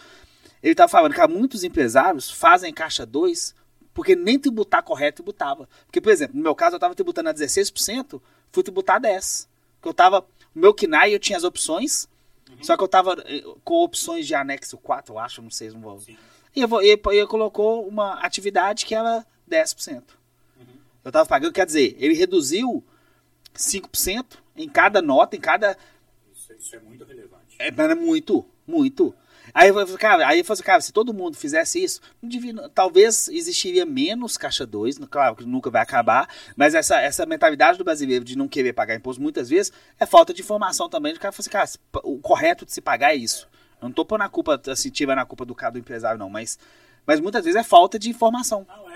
Ele estava falando que muitos empresários fazem caixa 2 porque nem tributar correto tributava. Porque, por exemplo, no meu caso, eu estava tributando a 16%, fui tributar 10%. Porque eu estava, o meu KNAI eu tinha as opções, só que eu estava com opções de anexo 4, eu acho, não sei, não vou. Sim. E eu, vou- e ele colocou uma atividade que era 10%. Eu estava pagando, quer dizer, ele reduziu 5% em cada nota, em cada. Isso, isso é muito relevante. É, mas é muito, muito. Aí eu falei, cara, aí eu falei, assim, cara, se todo mundo fizesse isso, devia- talvez existiria menos caixa 2, claro que nunca vai acabar, mas essa, essa mentalidade do brasileiro de não querer pagar imposto muitas vezes é falta de informação também. O cara fala assim, cara, o correto de se pagar é isso. Eu não tô pondo a culpa, assim, tirando a culpa do cara do empresário, não, mas, mas muitas vezes é falta de informação. Não, é,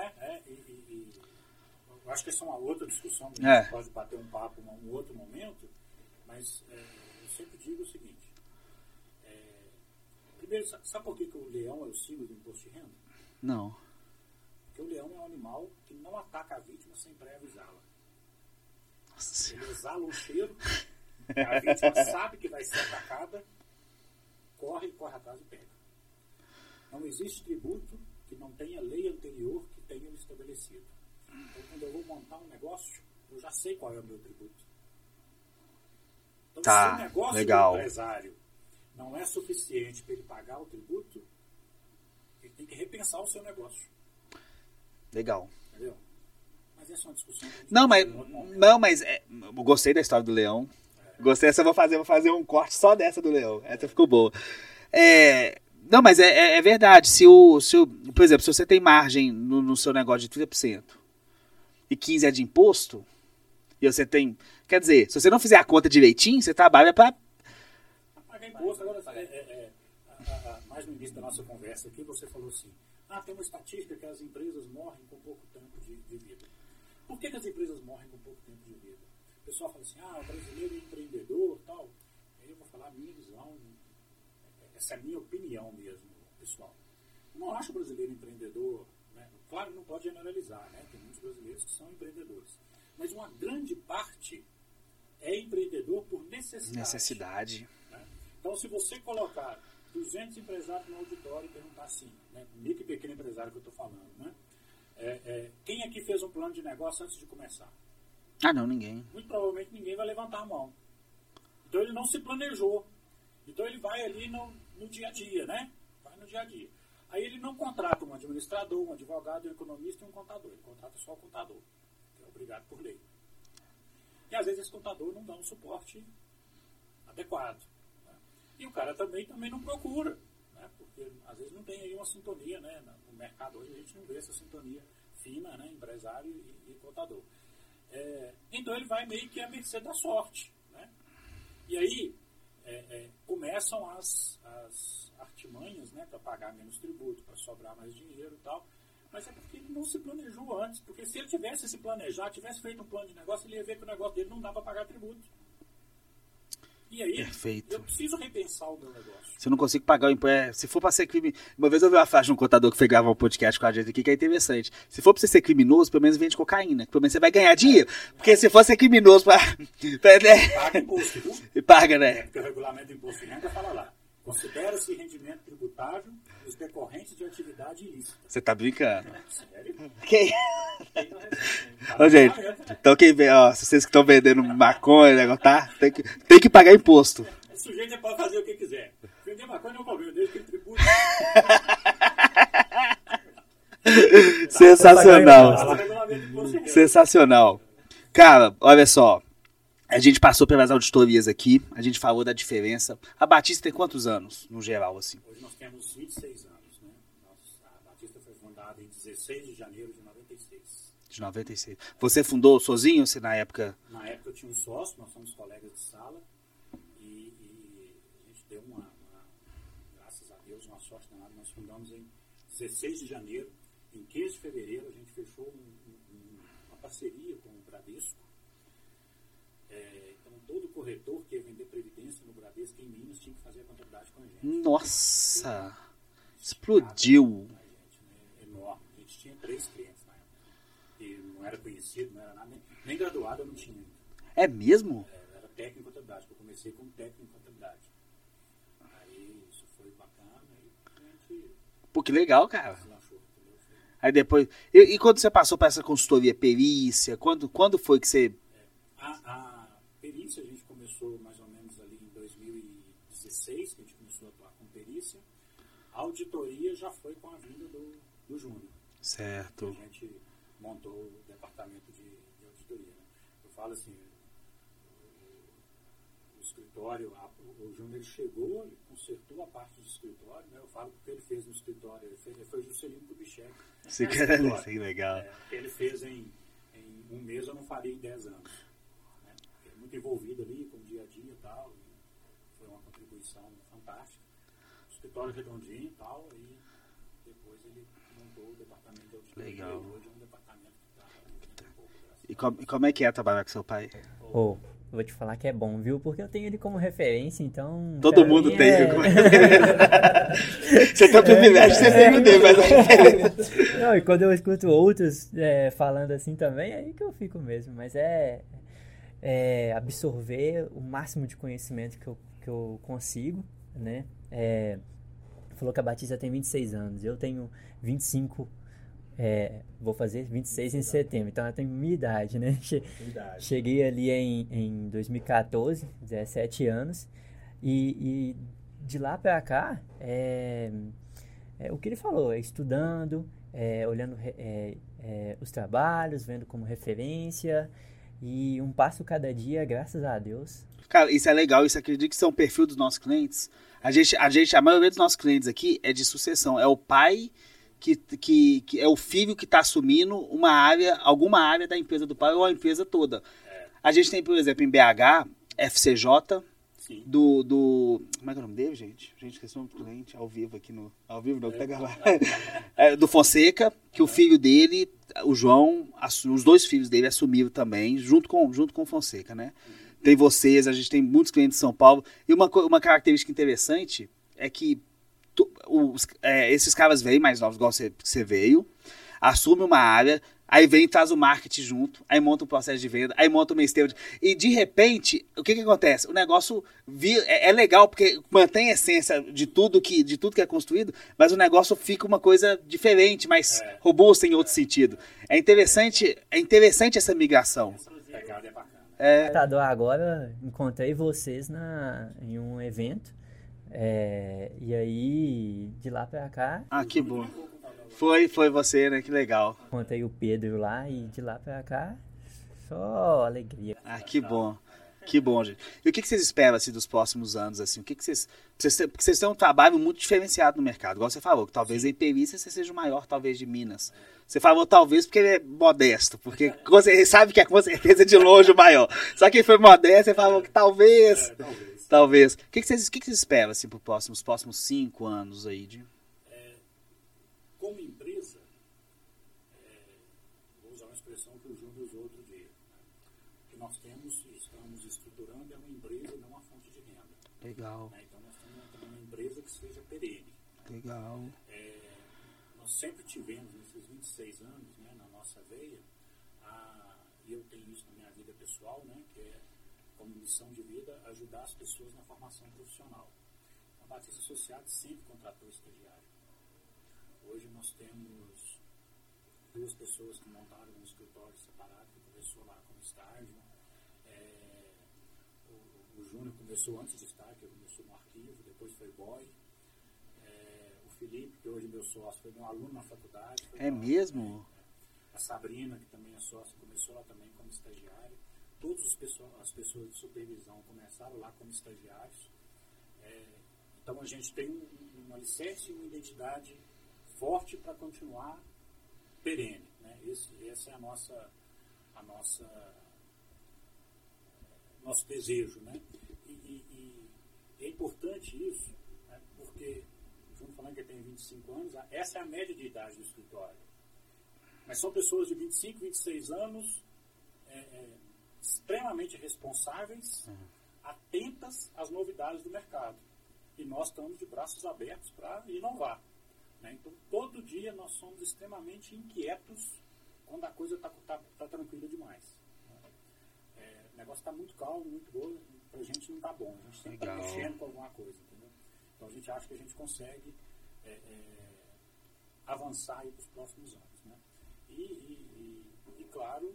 eu acho que essa é uma outra discussão, a É. gente pode bater um papo em um outro momento, mas é, eu sempre digo o seguinte. é, primeiro, sa- sabe por que, que o leão é o símbolo do imposto de renda? Não. Porque o leão é um animal que não ataca a vítima sem pré-avisá-la. Ele exala um cheiro, a vítima sabe que vai ser atacada, corre, corre atrás e pega. Não existe tributo que não tenha lei anterior que tenha estabelecido. Então, quando eu vou montar um negócio, eu já sei qual é o meu tributo. Então, Tá, se o negócio legal. do empresário não é suficiente para ele pagar o tributo, ele tem que repensar o seu negócio. Legal. Entendeu? Mas essa é uma discussão. Não, mas, não, mas é, eu gostei da história do leão. Gostei, essa eu vou fazer, vou fazer um corte só dessa do leão. Essa ficou boa. É, não, mas é, é- é verdade. Se o, se o, por exemplo, se você tem margem no, no seu negócio de 30% e 15% é de imposto, E você tem. Quer dizer, se você não fizer a conta direitinho, você trabalha para Pagar imposto. Agora, é, é, é, a- a- mais no início da nossa conversa aqui, você falou assim: ah, tem uma estatística que as empresas morrem com pouco tempo de, de vida. Por que, que as empresas morrem com pouco tempo de vida? O pessoal fala assim: ah, o brasileiro é empreendedor tal. Eu vou falar a minha visão, essa é a minha opinião mesmo, pessoal. Eu não acho o brasileiro empreendedor. Claro, não pode generalizar, né? tem muitos brasileiros que são empreendedores. Mas uma grande parte é empreendedor por necessidade. necessidade. né? Então, se você colocar 200 empresários no auditório e perguntar assim, né, micro e pequeno empresário que eu estou falando, né, é, é, quem aqui fez um plano de negócio antes de começar? Ah, não, ninguém. Muito provavelmente ninguém vai levantar a mão. Então, ele não se planejou. Então, ele vai ali no, no dia a dia, né? Vai no dia a dia. Aí, ele não contrata um administrador, um advogado, um economista e um contador. Ele contrata só o contador, que é obrigado por lei. E, às vezes, esse contador não dá um suporte adequado. né? E o cara também, também não procura, né? porque às vezes não tem aí uma sintonia, né? No mercado hoje a gente não vê essa sintonia fina, né? Empresário e, e contador. É, então ele vai meio que à mercê da sorte, né? E aí é, é, começam as, as artimanhas, né? Para pagar menos tributo, para sobrar mais dinheiro e tal. Mas é porque ele não se planejou antes. Porque se ele tivesse se planejado, tivesse feito um plano de negócio, ele ia ver que o negócio dele não dá para pagar tributo. E aí, Perfeito. eu preciso repensar o meu negócio. Se eu não consigo pagar o imposto. Se for pra ser crime. Uma vez eu vi uma frase de um contador que foi gravar um podcast com a gente aqui, que é interessante. Se for pra você ser criminoso, pelo menos vende cocaína. Pelo menos você vai ganhar dinheiro. Porque se for ser criminoso pra. pra né? Paga imposto? E paga, É né? porque o regulamento do imposto de renda fala lá. Considera-se rendimento tributável os decorrentes de atividade ilícita. Você tá brincando. Sério? Quem? Tá Ô, gente. Então quem vê, ó, vocês que estão vendendo maconha, negócio, tá? Tem que, tem que pagar imposto. O sujeito é pode fazer o que quiser. Vender maconha não é um problema, desde que ele tributa. Sensacional. Imposto de renda. Sensacional. Cara, olha só. A gente passou pelas auditorias aqui, a gente falou da diferença. A Batista tem quantos anos, no geral, assim? Hoje nós temos 26 anos, né? A Batista foi fundada em 16 de janeiro de 96. De 96. Você fundou sozinho ou você na época? Na época eu tinha um sócio, nós somos colegas de sala, e, e a gente deu uma, uma- graças a Deus, uma sorte danada. Nós fundamos em 16 de janeiro, em 15 de fevereiro, a gente fechou um- um- uma parceria com o Bradesco. É, então, todo corretor que ia vender previdência no Bradesco em Minas tinha que fazer a contabilidade com a gente. Nossa! Explodiu. A gente, né, enorme. A gente tinha três clientes na época. E não era conhecido, não era nada, nem, nem graduado eu não tinha. É mesmo? É, era técnico em contabilidade, eu comecei como técnico em contabilidade. Aí isso foi bacana, aí a gente Pô, que legal, cara. Aí depois. E, e quando você passou para essa consultoria perícia, quando, quando foi que você. A, a perícia a gente começou mais ou menos ali em 2016, que a gente começou a atuar com perícia. A auditoria já foi com a vinda do, do Júnior. que Certo. a gente montou o departamento de, de auditoria. né? Eu falo assim, o, o escritório, a- o, o Júnior ele chegou e consertou a parte do escritório, né? eu falo porque ele fez no escritório, ele, fez, ele foi Juscelino Kubitschek. Escritório. que legal. É, ele fez em, em um mês, eu não faria em 10 anos. Muito envolvido ali com o dia a dia e tal, e foi uma contribuição fantástica. Escritório redondinho e tal, e depois ele montou o departamento de auditoria. Legal. E hoje é um departamento que está um pouco, E como, e como é que é trabalhar com seu pai? Ô, vou te falar que é bom, viu? Porque eu tenho ele como referência, então. Todo mundo tem. é- você tem o privilégio, você tem que ter, mas Não, e quando eu escuto outros é, falando assim também, é aí que eu fico mesmo. Mas é, é absorver o máximo de conhecimento que eu, que eu consigo, né? É, falou que a Batista tem 26 anos, eu tenho 25, é, vou fazer 26 em setembro, então ela tem minha idade, né? Che- Cheguei ali em, em 2014, 17 anos, e, e de lá pra cá, é, é o que ele falou, é estudando, é, olhando é, é, os trabalhos, vendo como referência, e um passo cada dia, graças a Deus. Cara, isso é legal, isso acredito que isso é um perfil dos nossos clientes. A gente, a gente, a maioria dos nossos clientes aqui é de sucessão. É o pai que, que, que é o filho que está assumindo uma área, alguma área da empresa do pai ou a empresa toda. A gente tem, por exemplo, em BH, FCJ, Sim. do, do. Como é que é o nome dele, gente? Gente, esqueci o nome do cliente, ao vivo aqui no. Ao vivo não, pega lá. É, do Fonseca, que o filho dele, o João, os dois filhos dele assumiram também, junto com, junto com o Fonseca, né? Tem vocês, a gente tem muitos clientes de São Paulo. E uma, uma característica interessante é que tu- os- é, esses caras vêm mais novos, igual você, você veio, assume uma área, aí vem e traz o marketing junto, aí monta um processo de venda, aí monta uma esteira. E de repente, o que, que acontece? O negócio vi- é, é legal porque mantém a essência de tudo, que, de tudo que é construído, mas o negócio fica uma coisa diferente, mais É. robusta em outro sentido. É interessante, é interessante essa migração. Pegada é bacana. É, Computador agora, encontrei vocês na, em um evento. é, e aí, de lá pra cá, ah, que bom. Foi, foi você, né? Que legal. encontrei o Pedro lá e de lá pra cá, só alegria. Ah, que bom. Que bom, gente. E o que que vocês esperam assim, dos próximos anos? Assim? O que que vocês, vocês, porque vocês têm um trabalho muito diferenciado no mercado. Igual você falou, que talvez em perícia você seja o maior, talvez, de Minas. Você falou talvez porque ele é modesto, porque você sabe que é com certeza de longe o maior. Só que ele foi modesto, você falou que talvez. É, talvez. Talvez. O que, que, vocês, o que, que vocês esperam assim, para os próximos, próximos cinco anos aí? De... Como empresa, é, vou usar uma expressão que o Júnior usou outro dia. Né? O que nós temos e estamos estruturando é uma empresa e não uma fonte de renda. Legal, né? Então nós estamos montando uma empresa que seja perene. legal. É, nós sempre tivemos, nesses 26 anos, né, na nossa veia, a, e eu tenho isso na minha vida pessoal, né, que é, como missão de vida, ajudar as pessoas na formação profissional. A Batista Associados sempre contratou estagiário. Hoje nós temos duas pessoas que montaram um escritório separado, que começou lá como estágio. É, o, o Júnior começou antes de estágio, ele começou no arquivo, depois foi boy. É, o Felipe, que hoje é meu sócio, foi meu aluno na faculdade. É mesmo? também. A Sabrina, que também é sócia, começou lá também como estagiária. Todas as pessoas, as pessoas de supervisão começaram lá como estagiários. É, então a gente tem um, um alicerce e uma identidade forte para continuar perene. Né? Esse, essa é a nossa, a nossa nosso desejo. Né? E, e- e é importante isso, né? porque, Júnior falando que tem 25 anos, essa é a média de idade do escritório. Mas são pessoas de 25, 26 anos, é, é, extremamente responsáveis, atentas às novidades do mercado. E nós estamos de braços abertos para inovar. Né? Então, todo dia nós somos extremamente inquietos quando a coisa está tá, tá tranquila demais. É, o negócio está muito calmo, muito boa, para a gente não está bom. A gente sempre está mexendo com alguma coisa. Entendeu? Então a gente acha que a gente consegue é, é, avançar para os próximos anos. Né? E, e- e- e, claro,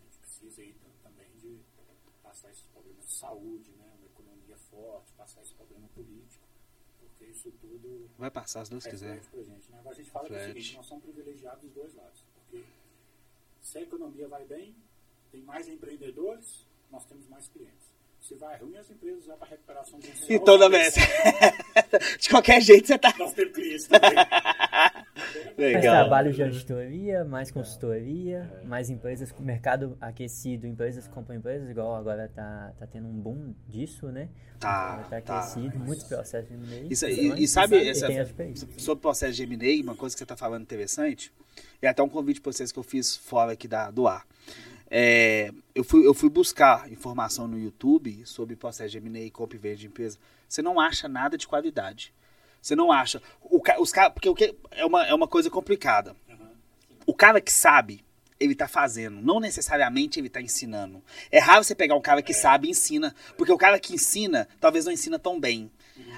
a gente precisa aí tam- também de passar esses problemas de saúde, né? uma economia forte, passar esse problema político, porque isso tudo Vai passar, se Deus quiser. reflete pra gente. Né? Agora a gente fala que é o seguinte, nós somos privilegiados dos dois lados, porque se a economia vai bem, tem mais empreendedores, nós temos mais clientes. Se vai ruim, as empresas vão para recuperação judicial. Então, da nós vez. De qualquer jeito você tá. Nós temos clientes também. Mais Legal. trabalho de auditoria, mais consultoria, mais empresas mercado aquecido, empresas que compram empresas, igual agora tá, tá tendo um boom disso, né? Tá, tá tá. aquecido, muitos processos de M&A. Isso, e, e sabe, essa, sobre o processo de M&A, uma coisa que você está falando interessante, é até um convite para vocês que eu fiz fora aqui da, do ar. É, eu, fui, eu fui buscar informação no YouTube sobre processo de M&A e compra e venda de empresa. Você não acha nada de qualidade. Você não acha. O, os porque o que, é, uma, é uma coisa complicada. O cara que sabe, ele tá fazendo. Não necessariamente ele tá ensinando. É raro você pegar um cara que sabe e ensina. Porque o cara que ensina, talvez não ensina tão bem.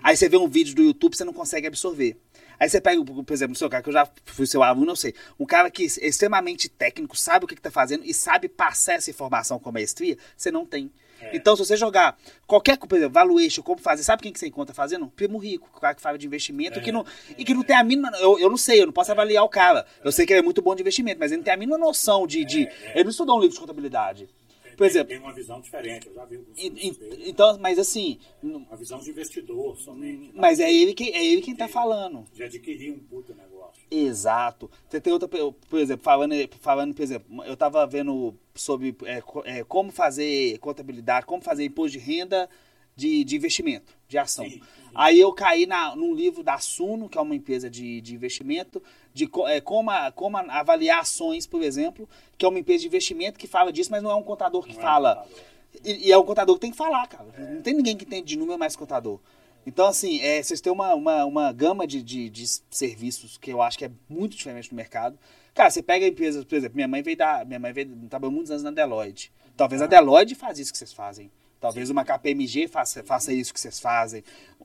Aí você vê um vídeo do YouTube, você não consegue absorver. Aí você pega, por exemplo, o seu cara, que eu já fui seu aluno, eu sei. Um cara que é extremamente técnico, sabe o que, que tá fazendo e sabe passar essa informação com maestria, você não tem. Então, se você jogar qualquer por exemplo, valuation, como fazer, sabe quem que você encontra fazendo? Primo rico, o cara que fala de investimento que não, e que não tem a mínima. Eu, eu não sei, eu não posso avaliar o cara. Eu sei que ele é muito bom de investimento, mas ele não tem a mínima noção de. de ele não estudou um livro de contabilidade. Por exemplo. Tem uma visão diferente, eu já vi E- e- Então, mas assim, Uma visão de investidor somente. né? mas é ele que é ele quem tá falando. De adquirir um puto negócio. Exato. Você tem outra, por exemplo, falando, falando por exemplo, eu estava vendo sobre é, é, como fazer contabilidade, como fazer imposto de renda de, de investimento, de ação. Sim, sim. Aí eu caí na, num livro da Suno, que é uma empresa de, de investimento, de é, como, a- como avaliar ações, por exemplo, que é uma empresa de investimento que fala disso, mas não é um contador que Não é fala. contador. E, e é o contador que tem que falar, cara. Não tem ninguém que entende de número mais contador. Então, assim, é, vocês têm uma, uma, uma gama de, de, de serviços que eu acho que é muito diferente no mercado. Cara, você pega empresas, por exemplo, minha mãe veio da. Minha mãe veio, trabalhou muitos anos na Deloitte. Talvez a Deloitte faz isso que vocês fazem. Talvez uma KPMG faça, faça isso que vocês fazem.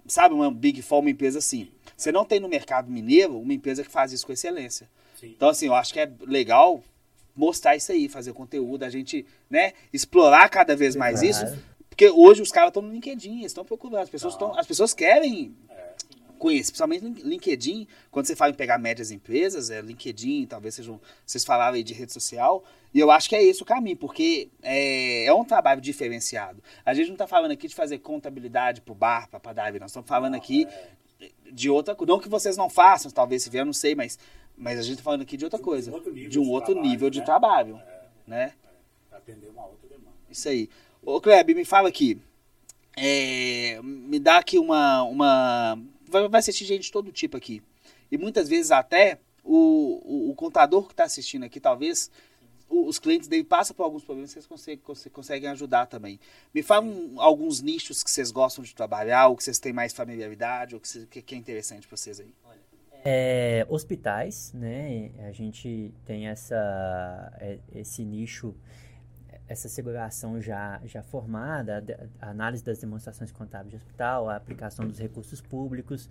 Sabe, uma Big Four, uma empresa assim. Você não tem no mercado mineiro uma empresa que faz isso com excelência. Sim. Então, assim, eu acho que é legal mostrar isso aí, fazer conteúdo, a gente, né, explorar cada vez mais isso. Claro. Porque hoje os caras estão no LinkedIn, eles estão procurando, as pessoas, Tá. estão, as pessoas querem conhecer, principalmente LinkedIn, quando você fala em pegar médias empresas, é LinkedIn, talvez sejam, vocês falaram aí de rede social, e eu acho que é esse o caminho, porque é, é um trabalho diferenciado. A gente não está falando aqui de fazer contabilidade pro bar, pra padaria, nós estamos falando aqui de outra coisa, não que vocês não façam, talvez se vier, eu não sei, mas, mas a gente está falando aqui de outra De um coisa, outro nível de um de outro trabalho, nível de né? trabalho, né? Para atender uma outra demanda. Isso aí. Ô, Kleber, me fala aqui. É, me dá aqui uma. uma vai, assistir gente de todo tipo aqui. E muitas vezes até o, o, o contador que está assistindo aqui, talvez, o- os clientes dele passam por alguns problemas, vocês conseguem, conse- conseguem ajudar também. Me fala um- alguns nichos que vocês gostam de trabalhar, ou que vocês têm mais familiaridade, ou que, que, que é interessante para vocês aí. É, hospitais, né? A gente tem essa, é, esse nicho, essa seguração já, já formada, a a análise das demonstrações contábeis de hospital, a aplicação dos recursos públicos.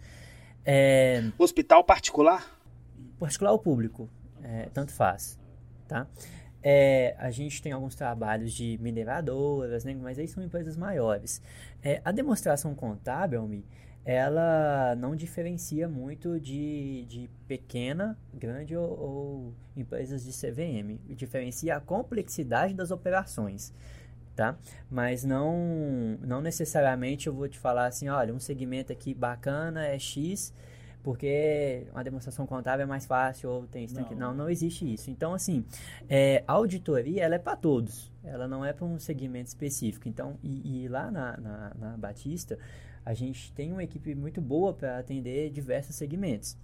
É, Hospital particular? particular ou público, é, tanto faz, tá? É, a gente tem alguns trabalhos de mineradoras, né? Mas aí são empresas maiores. É, a demonstração contábil, Mi, ela não diferencia muito de, de pequena, grande ou, ou empresas de CVM. Diferencia a complexidade das operações, tá? Mas não, não necessariamente eu vou te falar assim, olha, um segmento aqui bacana é X, porque uma demonstração contábil é mais fácil ou tem isso, tem aquilo. Não, não existe isso. Então, assim, é, a auditoria, ela é para todos. Ela não é para um segmento específico. Então, e, e lá na, na, na Batista, a gente tem uma equipe muito boa para atender diversos segmentos.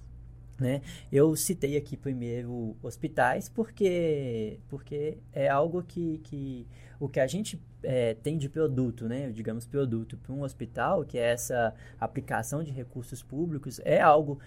Né? Eu citei aqui primeiro hospitais porque, porque é algo que, que o que a gente é, tem de produto, né? digamos produto para um hospital, que é essa aplicação de recursos públicos, é algo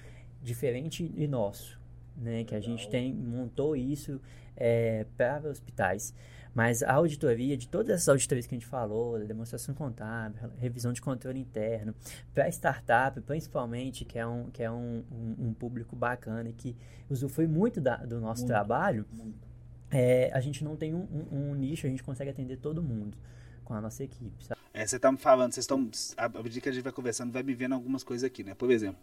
diferente e nosso, né? que a gente tem montou isso é, para hospitais. Mas a auditoria, de todas essas auditorias que a gente falou, da demonstração contábil, revisão de controle interno, para startup, principalmente, que é um, que é um, um, um público bacana e que usufrui muito da, do nosso Muito, trabalho, é, a gente não tem um, um- um nicho, a gente consegue atender todo mundo com a nossa equipe, sabe? É, você tá me falando, vocês estão. À medida que a gente vai conversando, vai me vendo algumas coisas aqui, né? Por exemplo,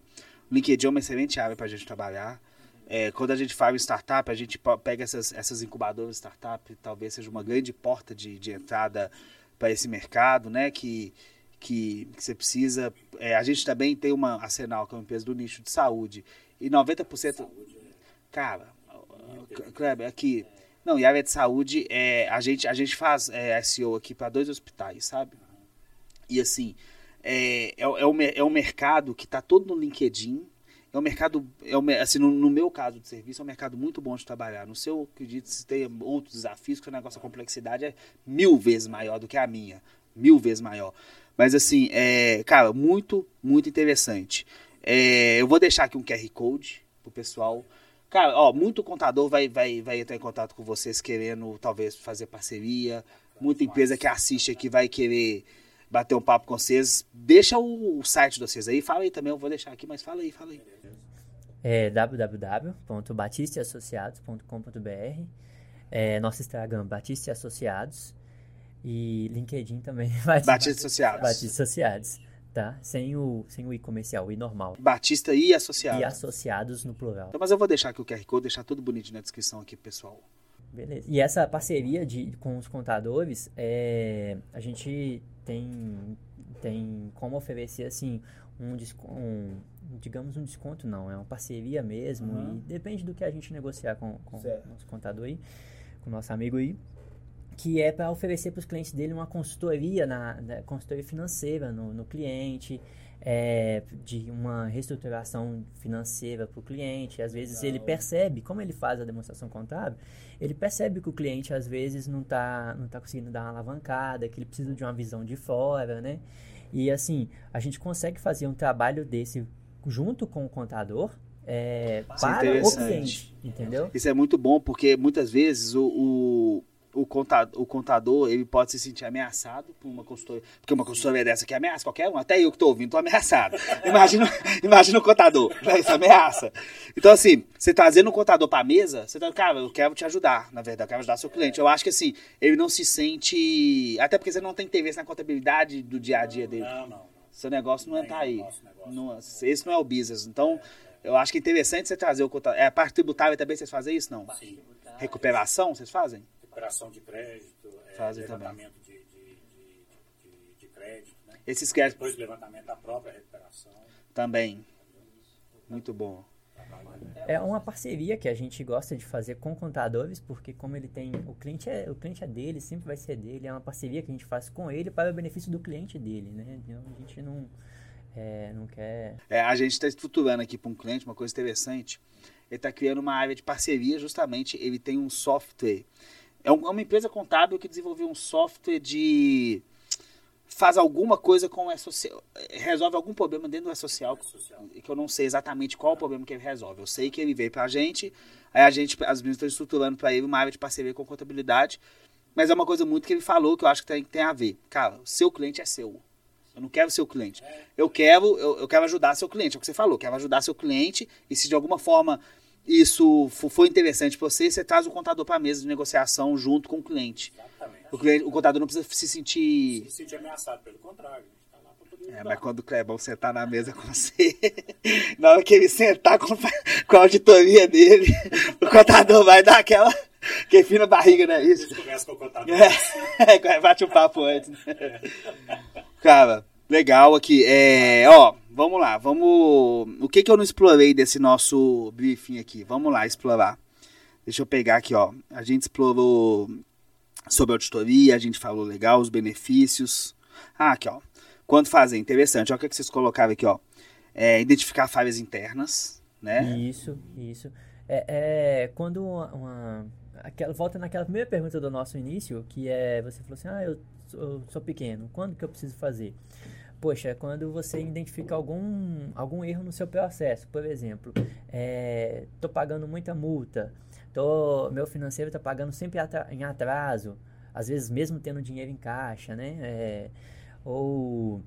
o LinkedIn é uma excelente área para a gente trabalhar. É, quando a gente fala em startup, a gente pega essas, essas incubadoras de startup, talvez seja uma grande porta de, de entrada para esse mercado, né? Que, que, que você precisa. é, a gente também tem uma Arsenal, que é uma empresa do nicho de saúde, e 90%. Saúde é Cara, Kleber, aqui. Não, e a área de saúde, é, a, gente, a gente faz é, SEO aqui para dois hospitais, sabe? E assim, é, é, é, um, é um mercado que está todo no LinkedIn. É um mercado, é um, assim, no, no meu caso de serviço, é um mercado muito bom de trabalhar. No seu, acredito, se tem outros desafios, que o negócio, a complexidade é mil vezes maior do que a minha. Mil vezes maior. Mas assim, é, cara, muito, muito interessante. É, eu vou deixar aqui um QR Code pro pessoal. Cara, ó, muito contador vai, vai, vai entrar em contato com vocês querendo talvez fazer parceria. Muita empresa que assiste aqui vai querer bater um papo com vocês. Deixa o, o site de vocês aí. Fala aí também, eu vou deixar aqui, mas fala aí, fala aí. É www.batisteassociados.com.br é, Nosso Instagram, Batista e Associados. E LinkedIn também. Batista Associados. Batista Associados, tá? Sem o, sem o i comercial, o i normal. Batista e associado. E associados no plural. Então, mas eu vou deixar aqui o QR Code, deixar tudo bonitinho na descrição aqui, pessoal. Beleza. E essa parceria de, com os contadores, é, a gente tem, tem como oferecer assim um, um digamos um desconto não, é uma parceria mesmo uhum. e depende do que a gente negociar com, com o nosso contador aí, com o nosso amigo aí que é para oferecer para os clientes dele uma consultoria na, na consultoria financeira no, no cliente, é, de uma reestruturação financeira para o cliente. Às vezes Legal. ele percebe, como ele faz a demonstração contábil, ele percebe que o cliente às vezes não está não tá conseguindo dar uma alavancada, que ele precisa de uma visão de fora, né? E assim, a gente consegue fazer um trabalho desse junto com o contador, é, para o cliente, entendeu? Isso é muito bom porque muitas vezes o, o o contador, o contador, ele pode se sentir ameaçado por uma consultoria. Porque uma consultoria dessa que ameaça qualquer um, até eu que estou ouvindo, estou ameaçado. Imagina, imagina o contador, né? isso ameaça. Então, assim, você trazendo o contador para a mesa, você tá, cara, eu quero te ajudar, na verdade, eu quero ajudar seu cliente. Eu acho que, assim, ele não se sente. Até porque você não tem interesse na contabilidade do dia a dia dele. Não, não. Seu negócio não está aí. Não, esse não é o business. Então, eu acho que é interessante você trazer o contador. É a parte tributária também, vocês fazem isso? Não? Sim. Recuperação, vocês fazem? Recuperação de crédito, é, levantamento de, de, de, de, crédito. Né? Esses créditos. Depois levantamento da própria recuperação. Também. Muito bom. É uma parceria que a gente gosta de fazer com contadores, porque como ele tem. O cliente é, o cliente é dele, sempre vai ser dele. É uma parceria que a gente faz com ele para o benefício do cliente dele, né? Então a gente não. É, não quer. É, a gente está estruturando aqui para um cliente uma coisa interessante. Ele está criando uma área de parceria, justamente. Ele tem um software é, é uma empresa contábil que desenvolveu um software de faz alguma coisa com o E-Social, resolve algum problema dentro do E-Social, que eu não sei exatamente qual o problema que ele resolve. Eu sei que ele veio para a gente, aí a gente, as meninas estão estruturando para ele uma área de parceria com contabilidade, mas é uma coisa muito que ele falou que eu acho que tem, tem a ver. Cara, o seu cliente é seu. Eu não quero seu cliente. Eu quero, eu, eu quero ajudar seu cliente. É o que você falou. Quero ajudar seu cliente e se de alguma forma isso foi interessante para você, você traz o contador para a mesa de negociação junto com o cliente. Exatamente. O, cliente, o contador não precisa se sentir. Se sentir ameaçado, pelo contrário. Tá é, mas quando o Clebão sentar na mesa com você, na hora que ele sentar com, com a auditoria dele, o contador vai dar aquela. Que fina barriga, né? Isso. Começa com o contador. É, bate um papo antes. Cara, legal aqui. É, ó, vamos lá, vamos. O que que eu não explorei desse nosso briefing aqui? Vamos lá explorar. Deixa eu pegar aqui, ó. A gente explorou sobre auditoria, a gente falou legal, os benefícios. Ah, aqui, ó. Quando fazer, interessante. Olha o que vocês colocaram aqui, ó. É, identificar falhas internas, né? Isso, isso. É, é quando uma, uma, aquela, volta naquela primeira pergunta do nosso início, que é, você falou assim, ah, eu eu sou pequeno, quando que eu preciso fazer? Poxa, quando você identifica algum, algum erro no seu processo, por exemplo, estou é, pagando muita multa, tô, meu financeiro está pagando sempre em atraso, às vezes mesmo tendo dinheiro em caixa, né? É, ou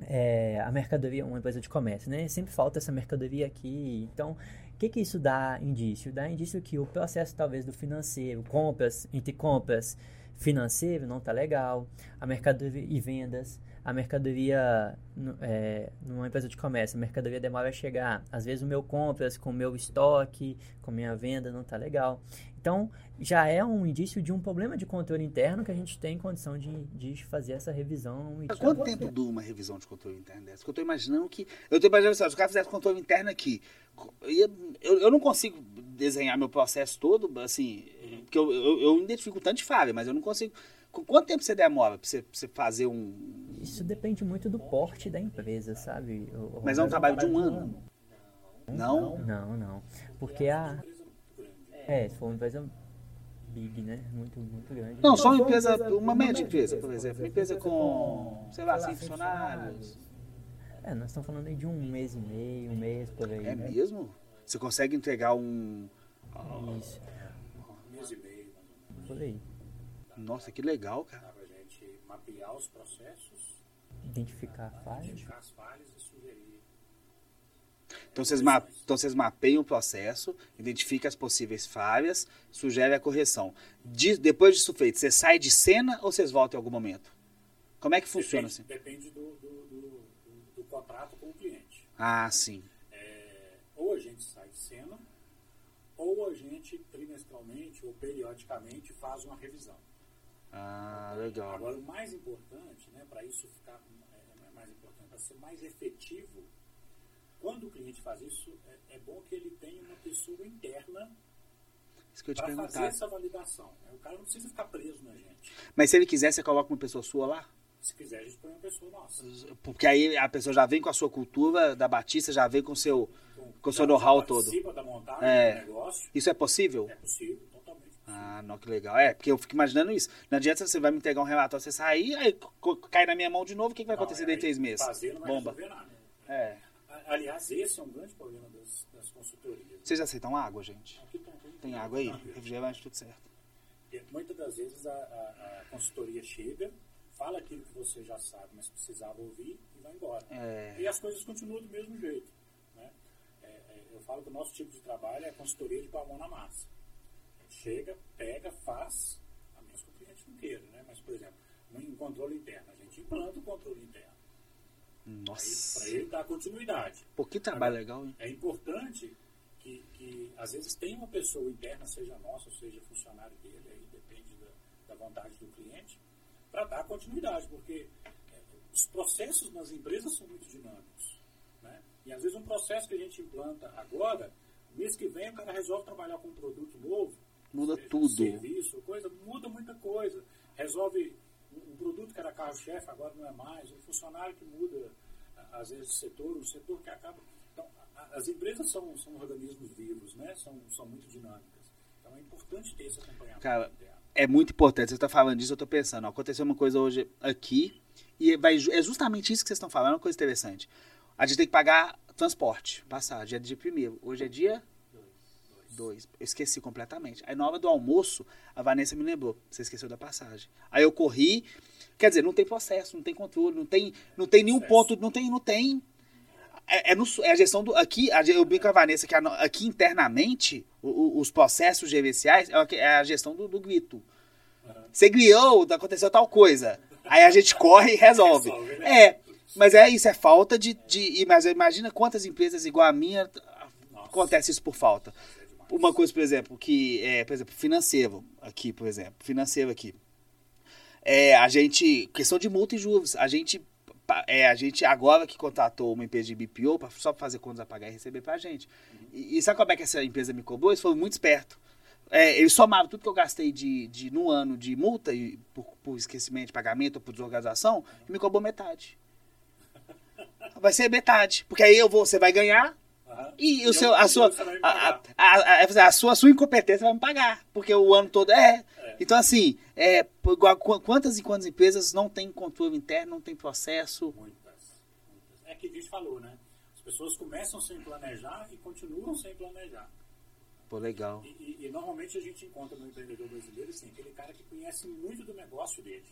é, a mercadoria, uma empresa de comércio, né? Sempre falta essa mercadoria aqui. Então, o que, que isso dá indício? Dá indício que o processo talvez do financeiro, compras, entre compras financeiro não está legal, a mercadoria e vendas a mercadoria, é, numa empresa de comércio, a mercadoria demora a chegar. Às vezes o meu compras com o meu estoque, com minha venda não está legal. Então, já é um indício de um problema de controle interno que a gente tem condição de, de fazer essa revisão. Quanto tempo dura uma revisão de controle interno dessa? eu estou imaginando que... Eu estou imaginando assim, se o cara fizesse controle interno aqui, eu, eu não consigo desenhar meu processo todo, assim, porque eu, eu, eu identifico tanto de falha, mas eu não consigo Quanto tempo você demora pra você, pra você fazer um. Isso depende muito do porte da empresa, sabe? O, Mas é um trabalho de um ano? Não? Não, não. Porque a. É, se for uma empresa big, né? Muito, muito grande. Não, só uma empresa, uma média empresa, por exemplo. Uma empresa com, sei lá, cinco funcionários. É, nós estamos falando aí de um mês e meio, um mês por aí. É né? mesmo? Você consegue entregar um. Isso. Um mês e meio. Por aí. Nossa, que legal, cara. Dá pra gente mapear os processos, identificar falhas, identificar as falhas e sugerir. Então vocês, ma então vocês mapeiam o processo, identificam as possíveis falhas, sugere a correção. De, depois disso feito, você sai de cena ou vocês voltam em algum momento? Como é que funciona depende, assim? Depende do, do, do, do, contrato com o cliente. Ah, sim. É, ou a gente sai de cena, ou a gente trimestralmente ou periodicamente faz uma revisão. Ah, legal. Agora, o mais importante, né, para isso ficar é, é mais importante, para ser mais efetivo, quando o cliente faz isso, é, é bom que ele tenha uma pessoa interna para fazer essa validação. né? O cara não precisa ficar preso na gente. Mas se ele quiser, você coloca uma pessoa sua lá? Se quiser, a gente põe uma pessoa nossa. Porque aí a pessoa já vem com a sua cultura da Batista, já vem com o seu. Com o seu know-how todo. participa da montagem É. do negócio. Isso é possível? É possível. Ah, não, que legal. É, porque eu fico imaginando isso. Não adianta você vai me entregar um relatório, você sair, aí cai na minha mão de novo, o que, que vai Não, acontecer aí dentro de três meses? Fazer não vai Bomba. resolver nada. É. Aliás, esse é um grande problema das, das consultorias. Vocês aceitam água, gente? Aqui tem, tem- Tem água aí? Refrigerante, tudo certo. Porque Muitas das vezes a, a- a consultoria chega, fala aquilo que você já sabe, mas precisava ouvir e vai embora. É. E as coisas continuam do mesmo jeito. Né? É, é, eu falo que o nosso tipo de trabalho é consultoria de mão na massa. Chega, pega, faz, a menos que o cliente não queira. Né? Mas, por exemplo, em controle interno, a gente implanta o controle interno. Nossa. Para ele dar continuidade. Pô, que trabalho legal, hein? É importante que, que, às vezes, tenha uma pessoa interna, seja nossa seja funcionário dele, aí depende da, da vontade do cliente, para dar continuidade, porque é, os processos nas empresas são muito dinâmicos. Né? E, às vezes, um processo que a gente implanta agora, mês que vem o cara resolve trabalhar com um produto novo, Muda tudo. serviço, coisa, muda muita coisa. Resolve um, produto que era carro-chefe, agora não é mais, um funcionário que muda, às vezes, o setor, um setor que acaba. Então, as empresas são, são organismos vivos, né? são, são muito dinâmicas. Então, é importante ter esse acompanhamento Cara. É muito importante. Você está falando disso, eu estou pensando. ó, aconteceu uma coisa hoje aqui, e vai, é justamente isso que vocês estão falando, uma coisa interessante. A gente tem que pagar transporte, passagem. É dia primeiro. Hoje é dia dois. Eu esqueci completamente. Aí na hora do almoço, a Vanessa me lembrou. Você esqueceu da passagem. Aí eu corri. Quer dizer, não tem processo, não tem controle, não tem, não tem nenhum Processo. ponto, não tem, não tem. É, é no- é a gestão do. Aqui, eu brinco com a Vanessa que aqui internamente, o- o- os processos gerenciais é a- é a gestão do, do grito. Você griou, aconteceu tal coisa. Aí a gente corre e resolve. Resolve, né? É, mas é isso, é falta de. de mas imagina quantas empresas igual a minha Nossa, acontece isso por falta. Uma coisa, por exemplo, que é, por exemplo, financeiro aqui, por exemplo, financeiro aqui. É, a gente, questão de multa e juros, a gente é, a gente agora que contratou uma empresa de BPO pra, só para fazer contas a pagar e receber pra gente. E, e sabe como é que essa empresa me cobrou? Eles foram muito esperto. É, eles somaram tudo que eu gastei de, de no ano de multa e por, por esquecimento de pagamento ou por desorganização e me cobrou metade. Vai ser metade, porque aí eu vou, você vai ganhar Aham. e o eu- seu, a sua, a, a, a, a- a sua, a sua incompetência vai me pagar, porque o ano todo é. É. Então, assim, é, quantas e quantas empresas não tem controle interno, não tem processo? Muitas, muitas. É que a gente falou, né? As pessoas começam sem planejar e continuam sem planejar. Pô, legal. E, e- e normalmente a gente encontra no empreendedor brasileiro assim, aquele cara que conhece muito do negócio dele.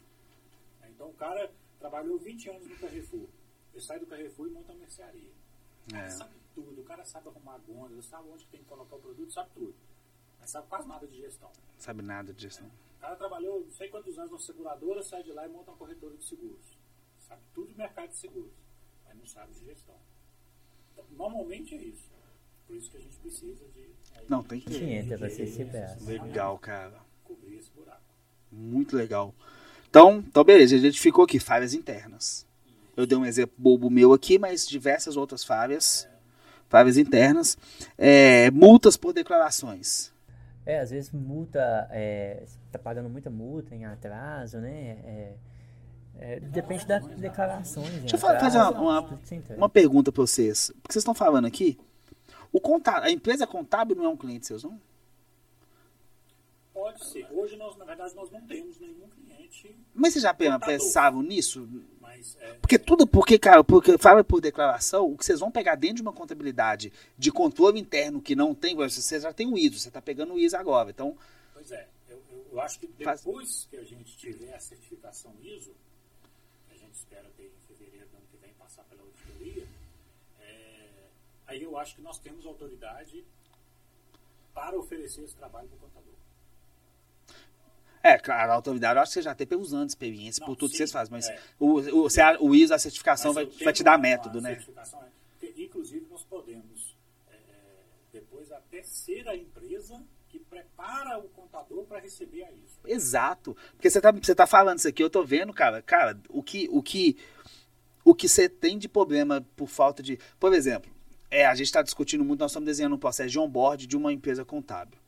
Então o cara trabalhou 20 anos no Carrefour. Ele sai do Carrefour e monta uma mercearia. O cara É. sabe tudo, o cara sabe arrumar a gôndola, sabe onde tem que colocar o produto, sabe tudo. Mas sabe quase nada de gestão. Sabe nada disso, não. O cara trabalhou não sei quantos anos na seguradora, sai de lá e monta uma corretora de seguros. Sabe tudo do mercado de seguros, mas não sabe de gestão. Então, normalmente é isso. Por isso que a gente precisa de aí, Não, tem que ter. entra pra braço. Legal, cara. cobrir esse buraco. Muito legal. Então, então, beleza, a gente ficou aqui, falhas internas. Eu dei um exemplo bobo meu aqui, mas diversas outras falhas. Falhas internas. É, multas por declarações. É, às vezes multa, é, você tá pagando muita multa em atraso, né? É, é, depende das declarações. em Deixa eu fa- fazer atraso, uma- entrega. Uma pergunta para vocês. Porque vocês estão falando aqui, o contábil, a empresa contábil não é um cliente seus, não? Pode ser. Hoje, nós, na verdade, nós não temos nenhum cliente, Mas vocês já pensavam nisso? É, Porque tudo, porque, cara, porque fala por declaração, o que vocês vão pegar dentro de uma contabilidade de controle interno que não tem, você já tem o ISO, você está pegando o ISO agora. Então, Pois é, eu, eu- acho que Faz- depois que a gente tiver a certificação ISO, que a gente espera ter em fevereiro do ano que vem passar pela auditoria, é, aí eu acho que nós temos autoridade para oferecer esse trabalho para o contador. É, claro, a autoridade, eu acho que você já tem pelos anos de experiência, Não, por tudo que sim, vocês fazem, mas é. o, o, o ISO, a certificação, vai, vai te dar método, né? certificação, é, inclusive, nós podemos é, é, depois até ser a empresa que prepara o contador para receber a isso. Exato. Porque você tá, você tá falando isso aqui, eu tô vendo, cara. Cara, o que o que o que você tem de problema por falta de. Por exemplo, é, a gente está discutindo muito, nós estamos desenhando um processo de onboard de uma empresa contábil.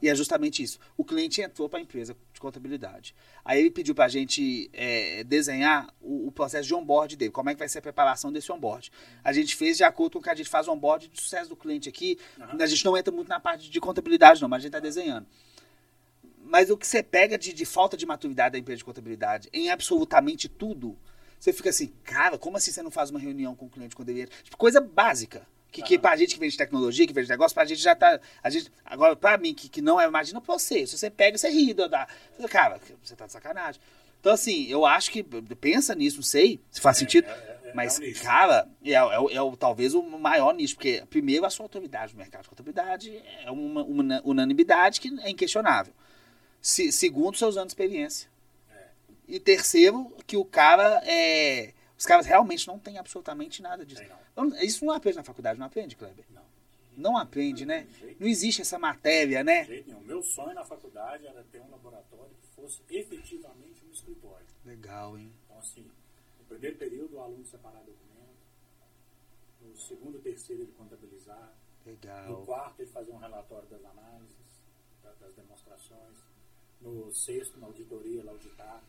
E é justamente isso. O cliente entrou para a empresa de contabilidade. Aí ele pediu para a gente é, desenhar o, o, processo de onboard dele, como é que vai ser a preparação desse onboard. A gente fez de acordo com o que a gente faz o onboard de sucesso do cliente aqui. Uhum. A gente não entra muito na parte de contabilidade, não, mas a gente está desenhando. Mas o que você pega de, de falta de maturidade da empresa de contabilidade em absolutamente tudo, você fica assim, cara, como assim você não faz uma reunião com o cliente quando ele entra? Tipo, coisa básica. Que, que pra gente que vende tecnologia, que vende negócio, pra gente já tá. A gente, agora, pra mim, que, que não é, imagina pra você. Se você pega, você ri, dá. Cara, você tá de sacanagem. Então, assim, eu acho que. Pensa nisso, não sei se faz é, sentido. É, é, é mas, um cara, é, é, é, talvez o maior nicho, porque, primeiro, a sua autoridade no mercado de contabilidade é uma, uma unanimidade que é inquestionável. Se, segundo, seus anos de experiência. É. E terceiro, que o cara é. Os caras realmente não têm absolutamente nada disso. Não. Isso não aprende na faculdade, não aprende, Kleber? Não. Não aprende, né? Não existe essa matéria, né? De jeito nenhum. Meu sonho na faculdade era ter um laboratório que fosse efetivamente um escritório. Legal, hein? Então, assim, no primeiro período, o aluno separar documento. No segundo, terceiro, ele contabilizar. Legal. No quarto, ele fazer um relatório das análises, das demonstrações. No sexto, na auditoria, ele auditar.